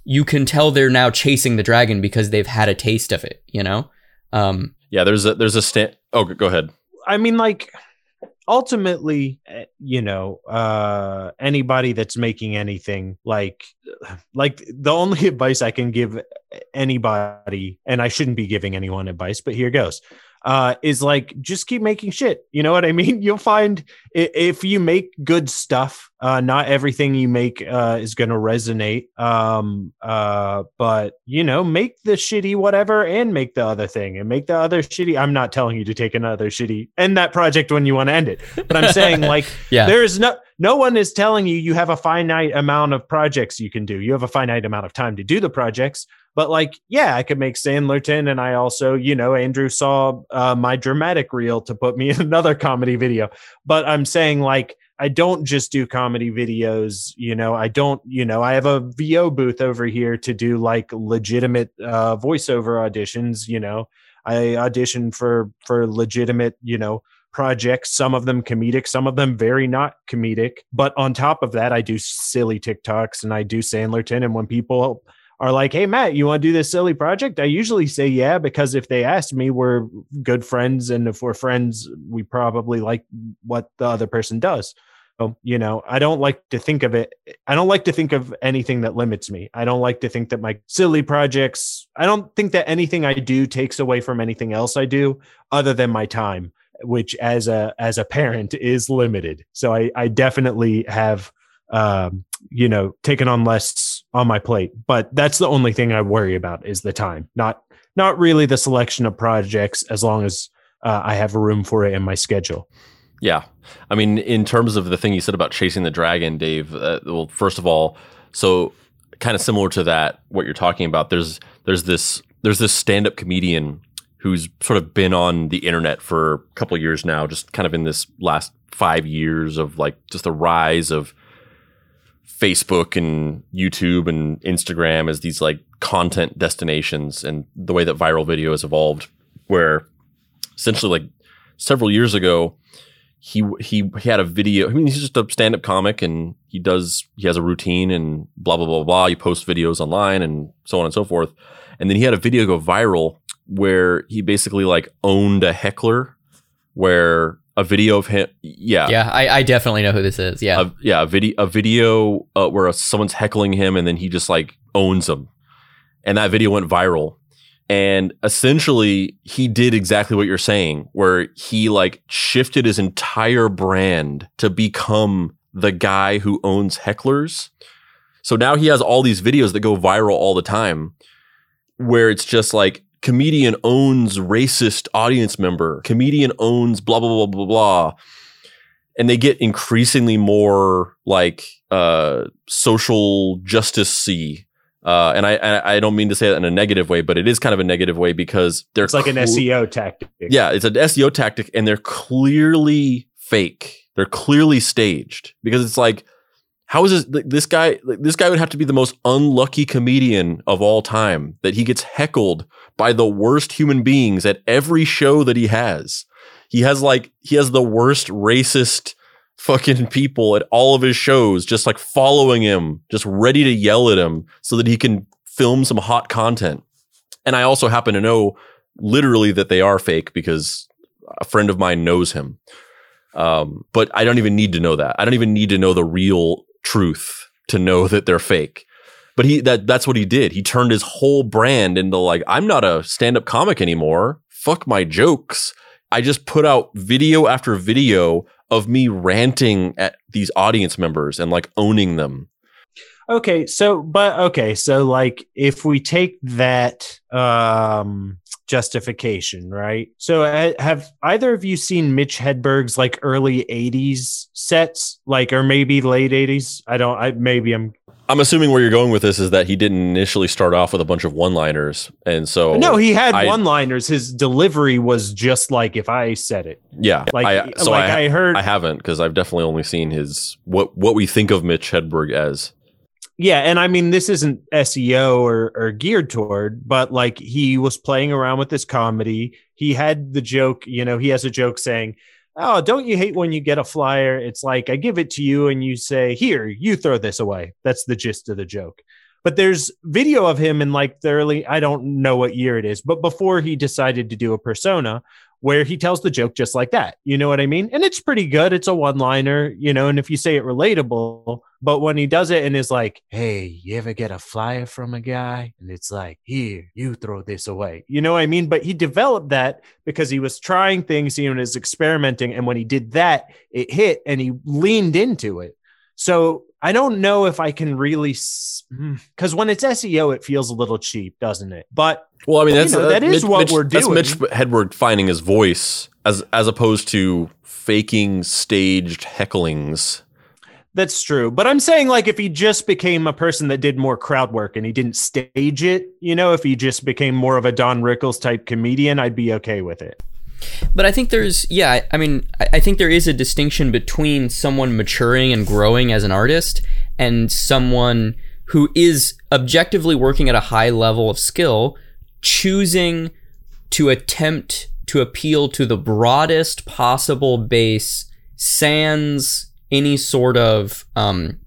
you can tell they're now chasing the dragon because they've had a taste of it, you know? Um, Yeah, there's a there's a stand. Oh, go ahead. I mean, like ultimately, eh, you know, uh, anybody that's making anything like, like the only advice I can give anybody, and I shouldn't be giving anyone advice, but here goes. uh, is like just keep making shit. You know what I mean? You'll find if you make good stuff, uh, not everything you make uh, is going to resonate. Um, uh, but you know, make the shitty whatever and make the other thing and make the other shitty. I'm not telling you to take another shitty end that project when you want to end it, but I'm saying like Yeah. there is no no one is telling you you have a finite amount of projects you can do. You have a finite amount of time to do the projects. But like, yeah, I could make Sandlerton, and I also, you know, Andrew saw uh, my dramatic reel to put me in another comedy video. But I'm saying like, I don't just do comedy videos. You know, I don't. You know, I have a VO booth over here to do like legitimate uh, voiceover auditions. You know, I audition for for legitimate. You know, projects, some of them comedic, some of them very not comedic. But on top of that, I do silly TikToks and I do Sandlerton. And when people are like, hey, Matt, you want to do this silly project? I usually say yeah, because if they ask me, we're good friends. And if we're friends, we probably like what the other person does. So, you know, I don't like to think of it. I don't like to think of anything that limits me. I don't like to think that my silly projects, I don't think that anything I do takes away from anything else I do other than my time which as a as a parent is limited. So I I definitely have um you know taken on less on my plate, but that's the only thing I worry about is the time. Not not really the selection of projects as long as uh, I have room for it in my schedule. Yeah. I mean, in terms of the thing you said about chasing the dragon, Dave, uh, well, first of all, so kind of similar to that, what you're talking about, there's, there's this, there's this stand up comedian who's sort of been on the internet for a couple of years now, just kind of in this last five years of like just the rise of Facebook and YouTube and Instagram as these like content destinations and the way that viral video has evolved, where essentially like several years ago, he he he had a video. I mean, he's just a stand-up comic, and he does he has a routine and blah blah blah blah. He posts videos online and so on and so forth. And then he had a video go viral where he basically like owned a heckler, where a video of him, yeah, Yeah, I, I definitely know who this is. Yeah. a, yeah, a video, a video uh, where someone's heckling him, and then he just like owns them, and that video went viral. And essentially, he did exactly what you're saying, where he like shifted his entire brand to become the guy who owns hecklers. So now he has all these videos that go viral all the time, where it's just like comedian owns racist audience member, comedian owns blah blah blah blah blah and they get increasingly more like uh, social justice y. Uh, and I, I I don't mean to say that in a negative way, but it is kind of a negative way because they're It's like an SEO tactic. Yeah, it's an SEO tactic, and they're clearly fake. They're clearly staged because it's like, how is this? This guy, this guy would have to be the most unlucky comedian of all time that he gets heckled by the worst human beings at every show that he has. He has like he has the worst racist fucking people at all of his shows, just like following him, just ready to yell at him so that he can film some hot content. And I also happen to know literally that they are fake because a friend of mine knows him. Um, but I don't even need to know that. I don't even need to know the real truth to know that they're fake. But he that that's what he did. He turned his whole brand into like I'm not a stand-up comic anymore. Fuck my jokes. I just put out video after video of me ranting at these audience members and like owning them. Okay, so but okay, so like if we take that um justification, right? So uh, have either of you seen Mitch Hedberg's like early 80s sets like or maybe late 80s? I don't I maybe I'm I'm assuming where you're going with this is that he didn't initially start off with a bunch of one-liners, and so No, he had I- one-liners. His delivery was just like if I said it. yeah, Like I, so like I, I, heard I haven't because I've definitely only seen his what what we think of Mitch Hedberg as. Yeah, and I mean this isn't SEO or, or geared toward, but like he was playing around with this comedy. He had the joke, you know, he has a joke saying, "Oh, don't you hate when you get a flyer? It's like I give it to you and you say, "Here, you throw this away." That's the gist of the joke. But there's video of him in like the early, I don't know what year it is, but before he decided to do a persona where he tells the joke just like that. You know what I mean? And it's pretty good. It's a one liner, you know, and if you say it relatable, but when he does it and is like, hey, you ever get a flyer from a guy? And it's like, here, you throw this away. You know what I mean? But he developed that because he was trying things, he was experimenting. And when he did that, it hit and he leaned into it. So I don't know if I can really, because when it's SEO, it feels a little cheap, doesn't it? But Well, I mean, You that's know, uh, that is Mitch- what Mitch- we're doing. That's. Mitch Hedberg finding his voice as as opposed to faking staged hecklings. That's true. But I'm saying, like, if he just became a person that did more crowd work and he didn't stage it, you know, if he just became more of a Don Rickles type comedian, I'd be okay with it. But I think there's, yeah, I- mean, I I think there is a distinction between someone maturing and growing as an artist and someone who is objectively working at a high level of skill, choosing to attempt to appeal to the broadest possible base, sans any sort of um,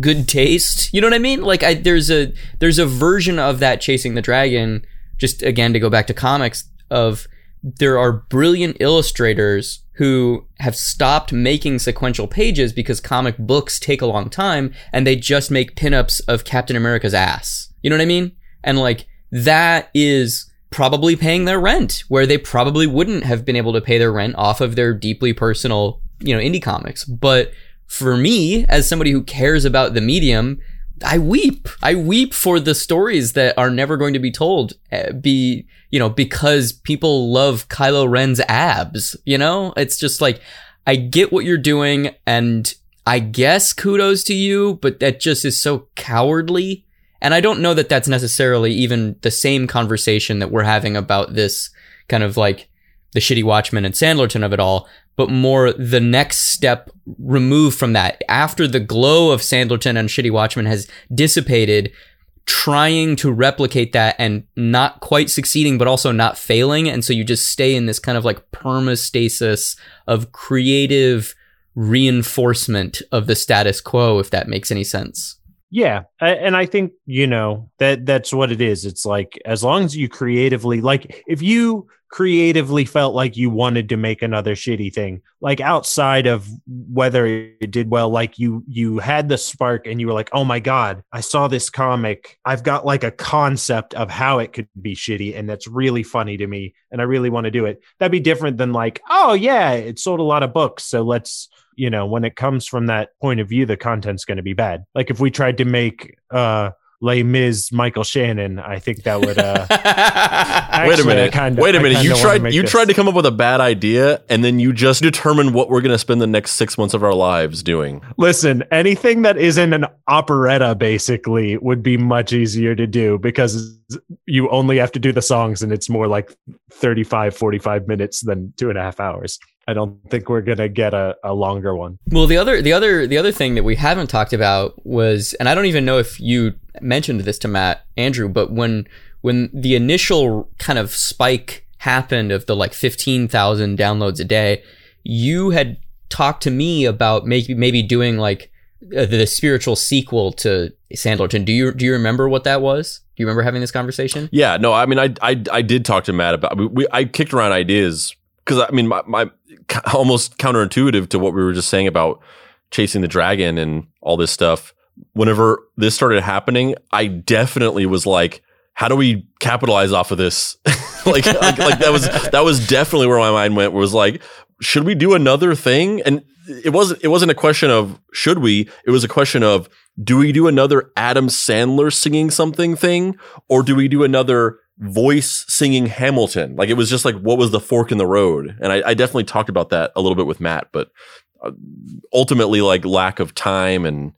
good taste. You know what I mean? Like, I, there's a there's a version of that chasing the dragon. Just again to go back to comics of there are brilliant illustrators who have stopped making sequential pages because comic books take a long time and they just make pinups of Captain America's ass. You know what I mean? And like that is probably paying their rent where they probably wouldn't have been able to pay their rent off of their deeply personal, you know, indie comics. But for me, as somebody who cares about the medium, I weep. I weep for the stories that are never going to be told. uh, Be you know because people love Kylo Ren's abs. You know, it's just like I get what you're doing, and I guess kudos to you, but that just is so cowardly. And I don't know that that's necessarily even the same conversation that we're having about this kind of like the shitty Watchmen and Sandlerton of it all, but more the next step removed from that. After the glow of Sandlerton and shitty Watchmen has dissipated, trying to replicate that and not quite succeeding, but also not failing. And so you just stay in this kind of like permastasis of creative reinforcement of the status quo, if that makes any sense. Yeah, and I think you know that that's what it is. It's like as long as you creatively, like, if you creatively felt like you wanted to make another shitty thing, like outside of whether it did well, like you you had the spark and you were like, oh my god, I saw this comic. I've got like a concept of how it could be shitty, and that's really funny to me, and I really want to do it. That'd be different than like, oh yeah, it sold a lot of books, so let's you know when it comes from that point of view the content's going to be bad. Like if we tried to make uh Les Mis Michael Shannon I think that would uh Wait a minute. kinda- Wait a I minute. You tried you this. tried to come up with a bad idea and then you just determined what we're going to spend the next 6 months of our lives doing. listen anything that isn't an operetta basically would be much easier to do because you only have to do the songs and it's more like 35 45 minutes than two and a half hours I don't think we're gonna get a, a longer one Well, the other, the other, the other thing that we haven't talked about was, and I don't even know if you mentioned this to Matt Andrew, but when when the initial kind of spike happened of the like fifteen thousand downloads a day, you had talked to me about maybe maybe doing like uh, the spiritual sequel to Sandlerton. Do you do you remember what that was? Do you remember having this conversation? Yeah, no, I mean, I I, I did talk to Matt about. We, we I kicked around ideas because I mean, my, my almost counterintuitive to what we were just saying about chasing the dragon and all this stuff. Whenever this started happening, I definitely was like, "How do we capitalize off of this?" like, like, like that was that was definitely where my mind went. Was like, should we do another thing? And it wasn't it wasn't a question of should we. It was a question of do we do another Adam Sandler singing something thing, or do we do another voice singing Hamilton? Like it was just like what was the fork in the road? And I, I definitely talked about that a little bit with Matt, but uh, ultimately like lack of time and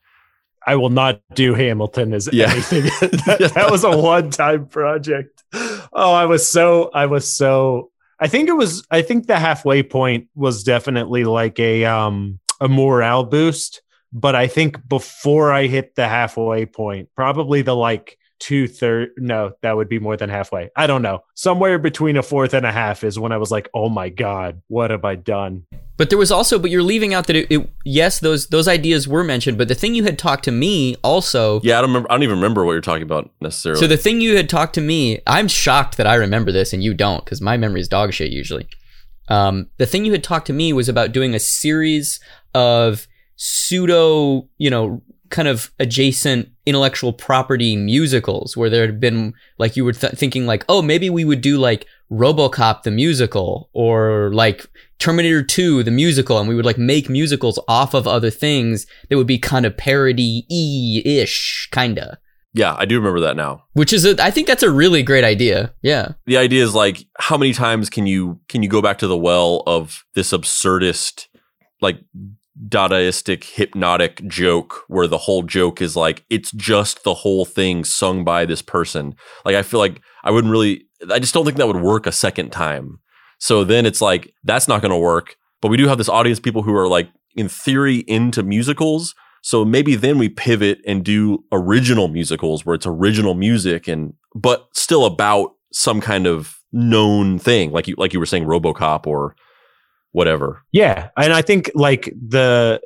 I will not do Hamilton as Yeah. anything. that, that was a one-time project. Oh, I was so I was so I think it was I think the halfway point was definitely like a um a morale boost, but I think before I hit the halfway point, probably the like two third no, that would be more than halfway. I don't know. Somewhere between a fourth and a half is when I was like, oh my God, what have I done? But there was also, but you're leaving out that it, it, yes, those those ideas were mentioned, but the thing you had talked to me also. Yeah, I don't remember. I don't even remember what you're talking about necessarily. So the thing you had talked to me, I'm shocked that I remember this and you don't, because my memory is dog shit usually. Um, the thing you had talked to me was about doing a series of pseudo, you know, kind of adjacent intellectual property musicals where there had been like you were th- thinking like, oh, maybe we would do like RoboCop the musical or like Terminator 2 the musical and we would like make musicals off of other things that would be kind of parody ish kinda. yeah, I do remember that now. Which is a I think that's a really great idea. Yeah. The idea is like, how many times can you can you go back to the well of this absurdist, like Dadaistic hypnotic joke where the whole joke is like it's just the whole thing sung by this person. Like I feel like I wouldn't really I just don't think that would work a second time. So then it's like that's not going to work. But we do have this audience people who are like in theory into musicals. So maybe then we pivot and do original musicals where it's original music and but still about some kind of known thing like you like you were saying RoboCop or whatever. Yeah, and I think like the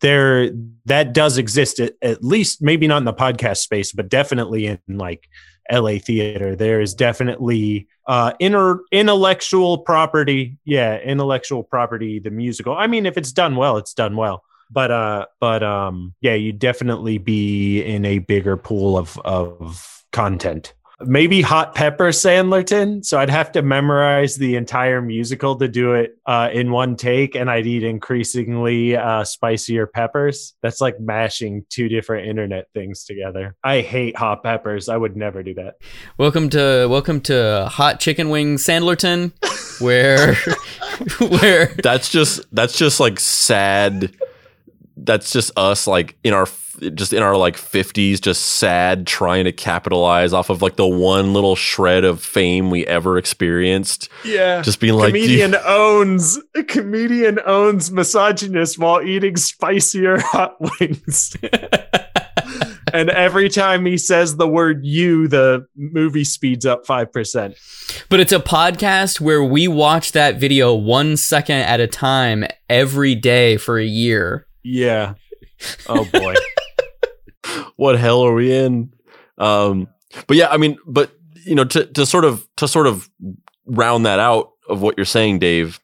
there that does exist at, at least maybe not in the podcast space, but definitely in like LA theater. There is definitely uh inner intellectual property. Yeah, intellectual property. The musical. I mean, if it's done well, it's done well. But uh, but um, yeah, you'd definitely be in a bigger pool of of content. Maybe Hot Pepper Sandlerton. So I'd have to memorize the entire musical to do it uh, in one take, and I'd eat increasingly uh, spicier peppers. That's like mashing two different internet things together. I hate hot peppers. I would never do that. Welcome to welcome to Hot Chicken Wing Sandlerton, where where That's just that's just like sad. That's just us like in our just in our like 50s just sad trying to capitalize off of like the one little shred of fame we ever experienced. Yeah. Just being like comedian owns a comedian owns misogynist while eating spicier hot wings. and every time he says the word you, the movie speeds up five percent. but it's a podcast where we watch that video one second at a time every day for a year. Yeah. Oh boy. what hell are we in? Um, but yeah, I mean, but you know, to to sort of to sort of round that out of what you're saying, Dave,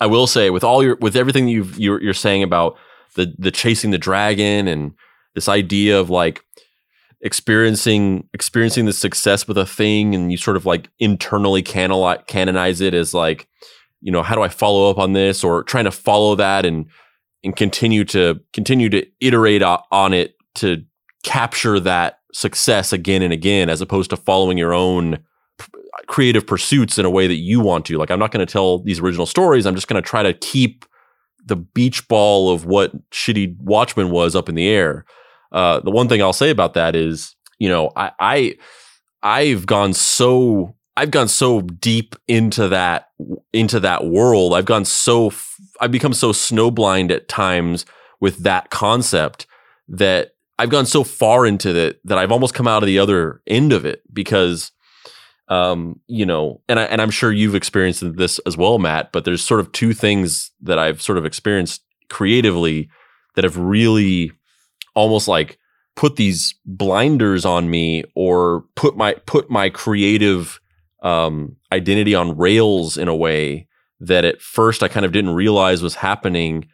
I will say with all your with everything you've you're, you're saying about the the chasing the dragon and this idea of like experiencing experiencing the success with a thing and you sort of like internally canali- canonize it as like you know how do I follow up on this or trying to follow that and and continue to continue to iterate on it to capture that success again and again as opposed to following your own creative pursuits in a way that you want to. Like i'm not going to tell these original stories. I'm just going to try to keep the beach ball of what shitty watchmen was up in the air. Uh, the one thing i'll say about that is you know i i i've gone so i've gone so deep into that into that world i've gone so f- i've become so snowblind at times with that concept that I've gone so far into it that I've almost come out of the other end of it because, um, you know, and I and I'm sure you've experienced this as well, Matt. But there's sort of two things that I've sort of experienced creatively that have really almost like put these blinders on me or put my put my creative um, identity on rails in a way that at first I kind of didn't realize was happening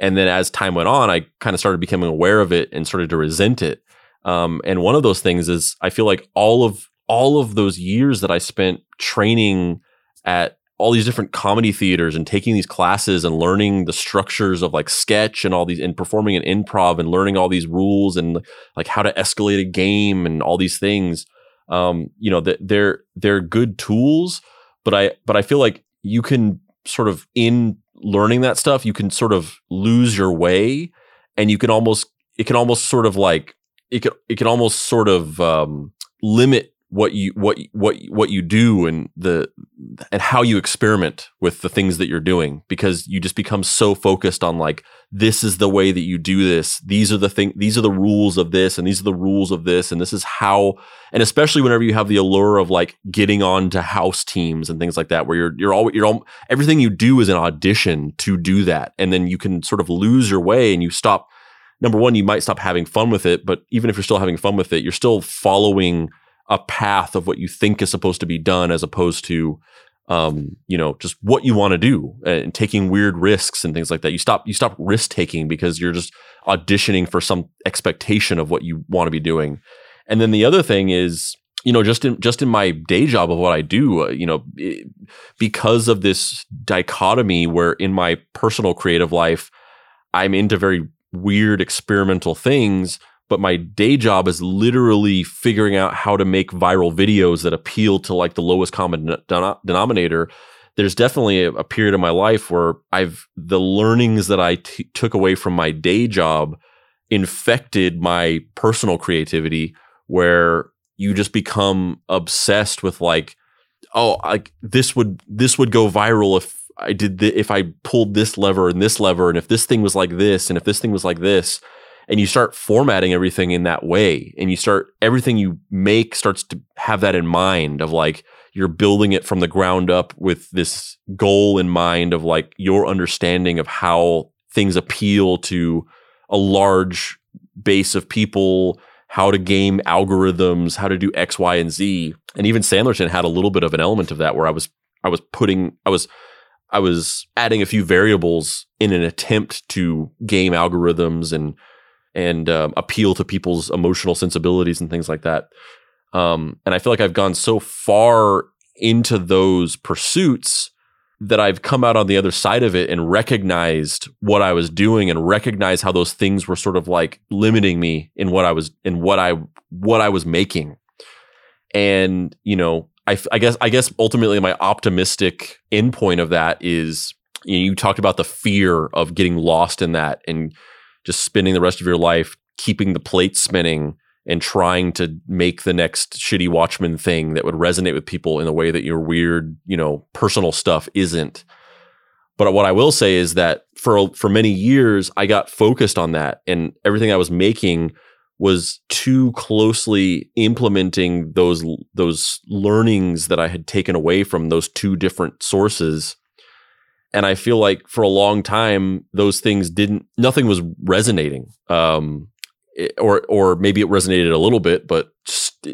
and then as time went on, I kind of started becoming aware of it and started to resent it. Um, and one of those things is I feel like all of all of those years that I spent training at all these different comedy theaters and taking these classes and learning the structures of like sketch and all these and performing an improv and learning all these rules and like how to escalate a game and all these things. Um, you know, that they're they're good tools, but I but I feel like you can sort of in learning that stuff, you can sort of lose your way and you can almost it can almost sort of like it can it can almost sort of um, limit what you what what what you do and the and how you experiment with the things that you're doing because you just become so focused on like this is the way that you do this. These are the thing these are the rules of this and these are the rules of this and this is how and especially whenever you have the allure of like getting on to house teams and things like that where you're you're all you're all everything you do is an audition to do that and then you can sort of lose your way and you stop number one you might stop having fun with it but even if you're still having fun with it you're still following a path of what you think is supposed to be done as opposed to um, you know, just what you want to do and taking weird risks and things like that. You stop you stop risk taking because you're just auditioning for some expectation of what you want to be doing. And then the other thing is, you know, just in just in my day job of what I do, uh, you know, it, because of this dichotomy where in my personal creative life I'm into very weird experimental things but my day job is literally figuring out how to make viral videos that appeal to like the lowest common denominator. There's definitely a, a, period of my life where i've the learnings that I t- took away from my day job infected my personal creativity where you just become obsessed with like oh like this would this would go viral if i did the, if i pulled this lever and this lever and if this thing was like this and if this thing was like this and you start formatting everything in that way and you start everything you make starts to have that in mind of like you're building it from the ground up with this goal in mind of like your understanding of how things appeal to a large base of people how to game algorithms how to do x y and z. And even sandlerton had a little bit of an element of that where i was i was putting i was i was adding a few variables in an attempt to game algorithms and and um, appeal to people's emotional sensibilities and things like that. Um, and I feel like I've gone so far into those pursuits that I've come out on the other side of it and recognized what I was doing and recognized how those things were sort of like limiting me in what I was in what I what I was making. And you know, I, I guess I guess ultimately my optimistic endpoint of that is you, know, you talked about the fear of getting lost in that and just spending the rest of your life keeping the plate spinning and trying to make the next shitty Watchmen thing that would resonate with people in a way that your weird, you know, personal stuff isn't. But what I will say is that for for many years I got focused on that and everything I was making was too closely implementing those those learnings that I had taken away from those two different sources and I feel like for a long time those things didn't nothing was resonating. Um, it, or or maybe it resonated a little bit, but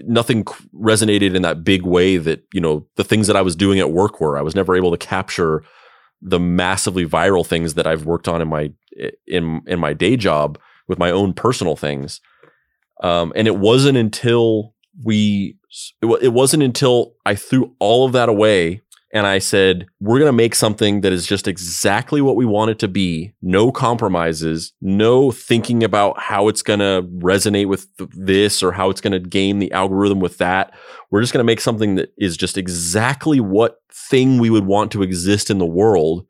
nothing resonated in that big way that you know the things that I was doing at work were. I was never able to capture the massively viral things that I've worked on in my in in my day job with my own personal things. Um, and it wasn't until we it wasn't until I threw all of that away and I said, we're going to make something that is just exactly what we want it to be. No compromises, no thinking about how it's going to resonate with this or how it's going to game the algorithm with that. We're just going to make something that is just exactly what thing we would want to exist in the world.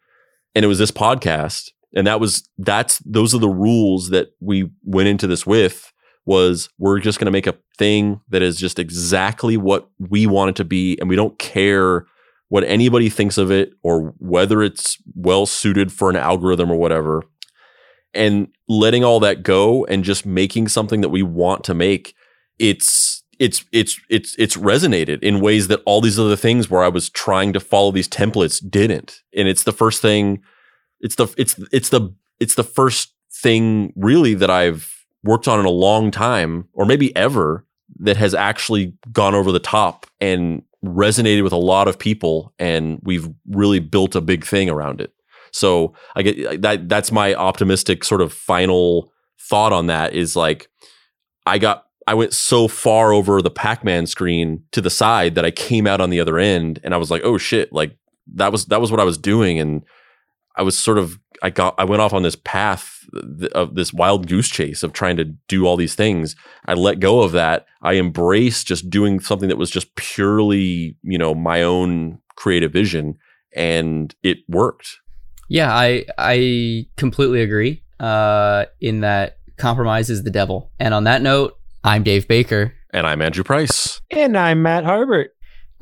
And it was this podcast. And that was, that's, those are the rules that we went into this with was we're just going to make a thing that is just exactly what we want it to be. And we don't care what anybody thinks of it or whether it's well suited for an algorithm or whatever and letting all that go and just making something that we want to make it's it's it's it's it's resonated in ways that all these other things where I was trying to follow these templates didn't. And it's the first thing it's the it's it's the it's the first thing really that I've worked on in a long time or maybe ever that has actually gone over the top and resonated with a lot of people and we've really built a big thing around it. So I get that that's my optimistic sort of final thought on that is like I got I went so far over the Pac-Man screen to the side that I came out on the other end and I was like, "Oh shit, like that was that was what I was doing and I was sort of I got I went off on this path of this wild goose chase of trying to do all these things. I let go of that. I embraced just doing something that was just purely, you know, my own creative vision and it worked. Yeah, I I completely agree. Uh in that compromise is the devil. And on that note, I'm Dave Baker. And I'm Andrew Price. And I'm Matt Harbert.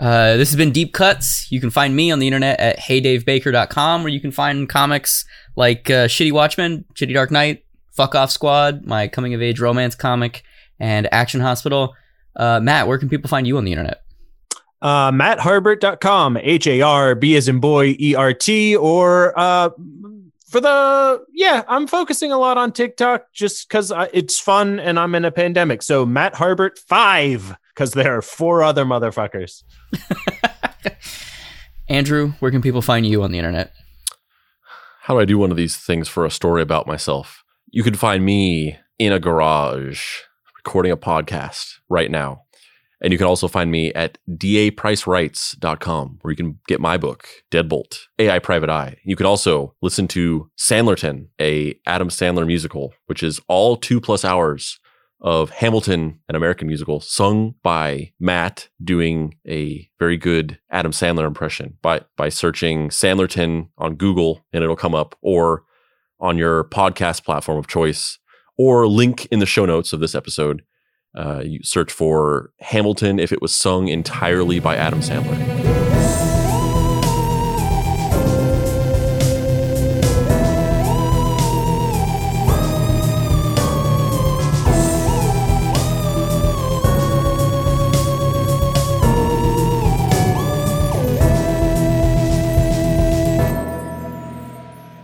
Uh, this has been Deep Cuts. You can find me on the internet at heydavebaker.com, where you can find comics like uh, Shitty Watchmen, Shitty Dark Knight, Fuck Off Squad, my coming of age romance comic, and Action Hospital. Uh, Matt, where can people find you on the internet? Uh, MattHarbert.com, H A R B as in boy, E R T, or uh, for the, yeah, I'm focusing a lot on TikTok just because it's fun and I'm in a pandemic. So Matt Harbert 5, because there are four other motherfuckers. Andrew, where can people find you on the internet? How do I do one of these things for a story about myself? You can find me in a garage recording a podcast right now. And you can also find me at dapricewrites.com where you can get my book, Deadbolt, AI Private Eye. You can also listen to Sandlerton, a Adam Sandler musical, which is all two plus hours of Hamilton, an American musical, sung by Matt doing a very good Adam Sandler impression by, by searching Sandlerton on Google and it'll come up or on your podcast platform of choice or link in the show notes of this episode uh, you search for Hamilton if it was sung entirely by Adam Sandler.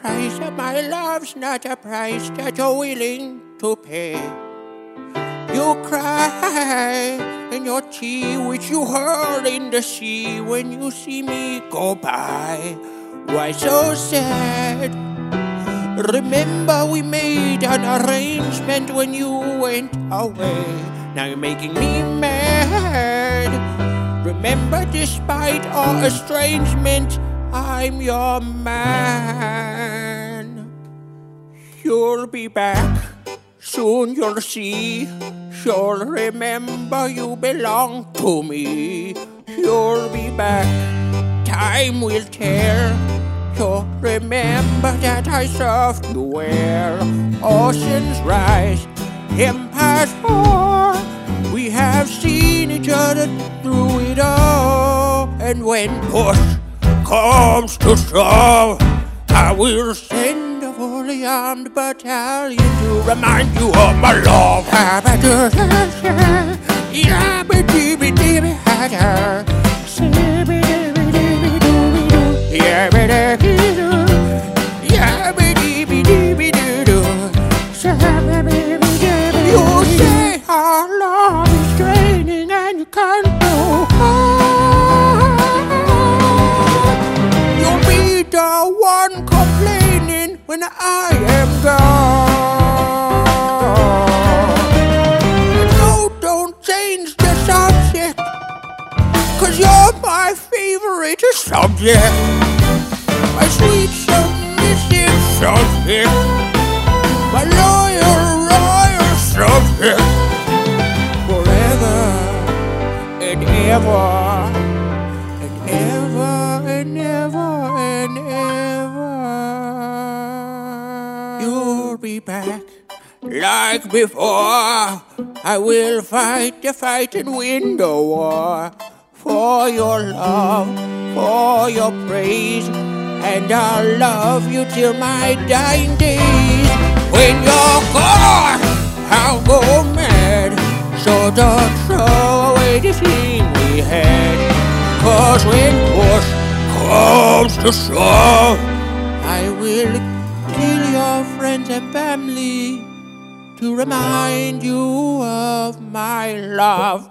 price of my love's not a price that you're willing to pay. You cry in your tea, which you hurl in the sea when you see me go by. Why so sad? Remember, we made an arrangement when you went away. Now you're making me mad. Remember, despite our estrangement, I'm your man. You'll be back. Soon you'll see. You'll remember you belong to me. You'll be back. Time will tell. You'll remember that I served you well. Oceans rise, empires fall. We have seen each other through it all. And when push comes to shove, I will send a fully armed battalion to remind you of my love. You favorite subject. My sweet submissive subject. My loyal, royal subject. Forever and ever and ever and ever and ever. You'll be back like before. I will fight the fight and win the war for your love, for your praise, and I'll love you till my dying days. When you're gone, I'll go mad. So don't throw away the thing we had. Cause when push comes to shove, I will kill your friends and family to remind you of my love.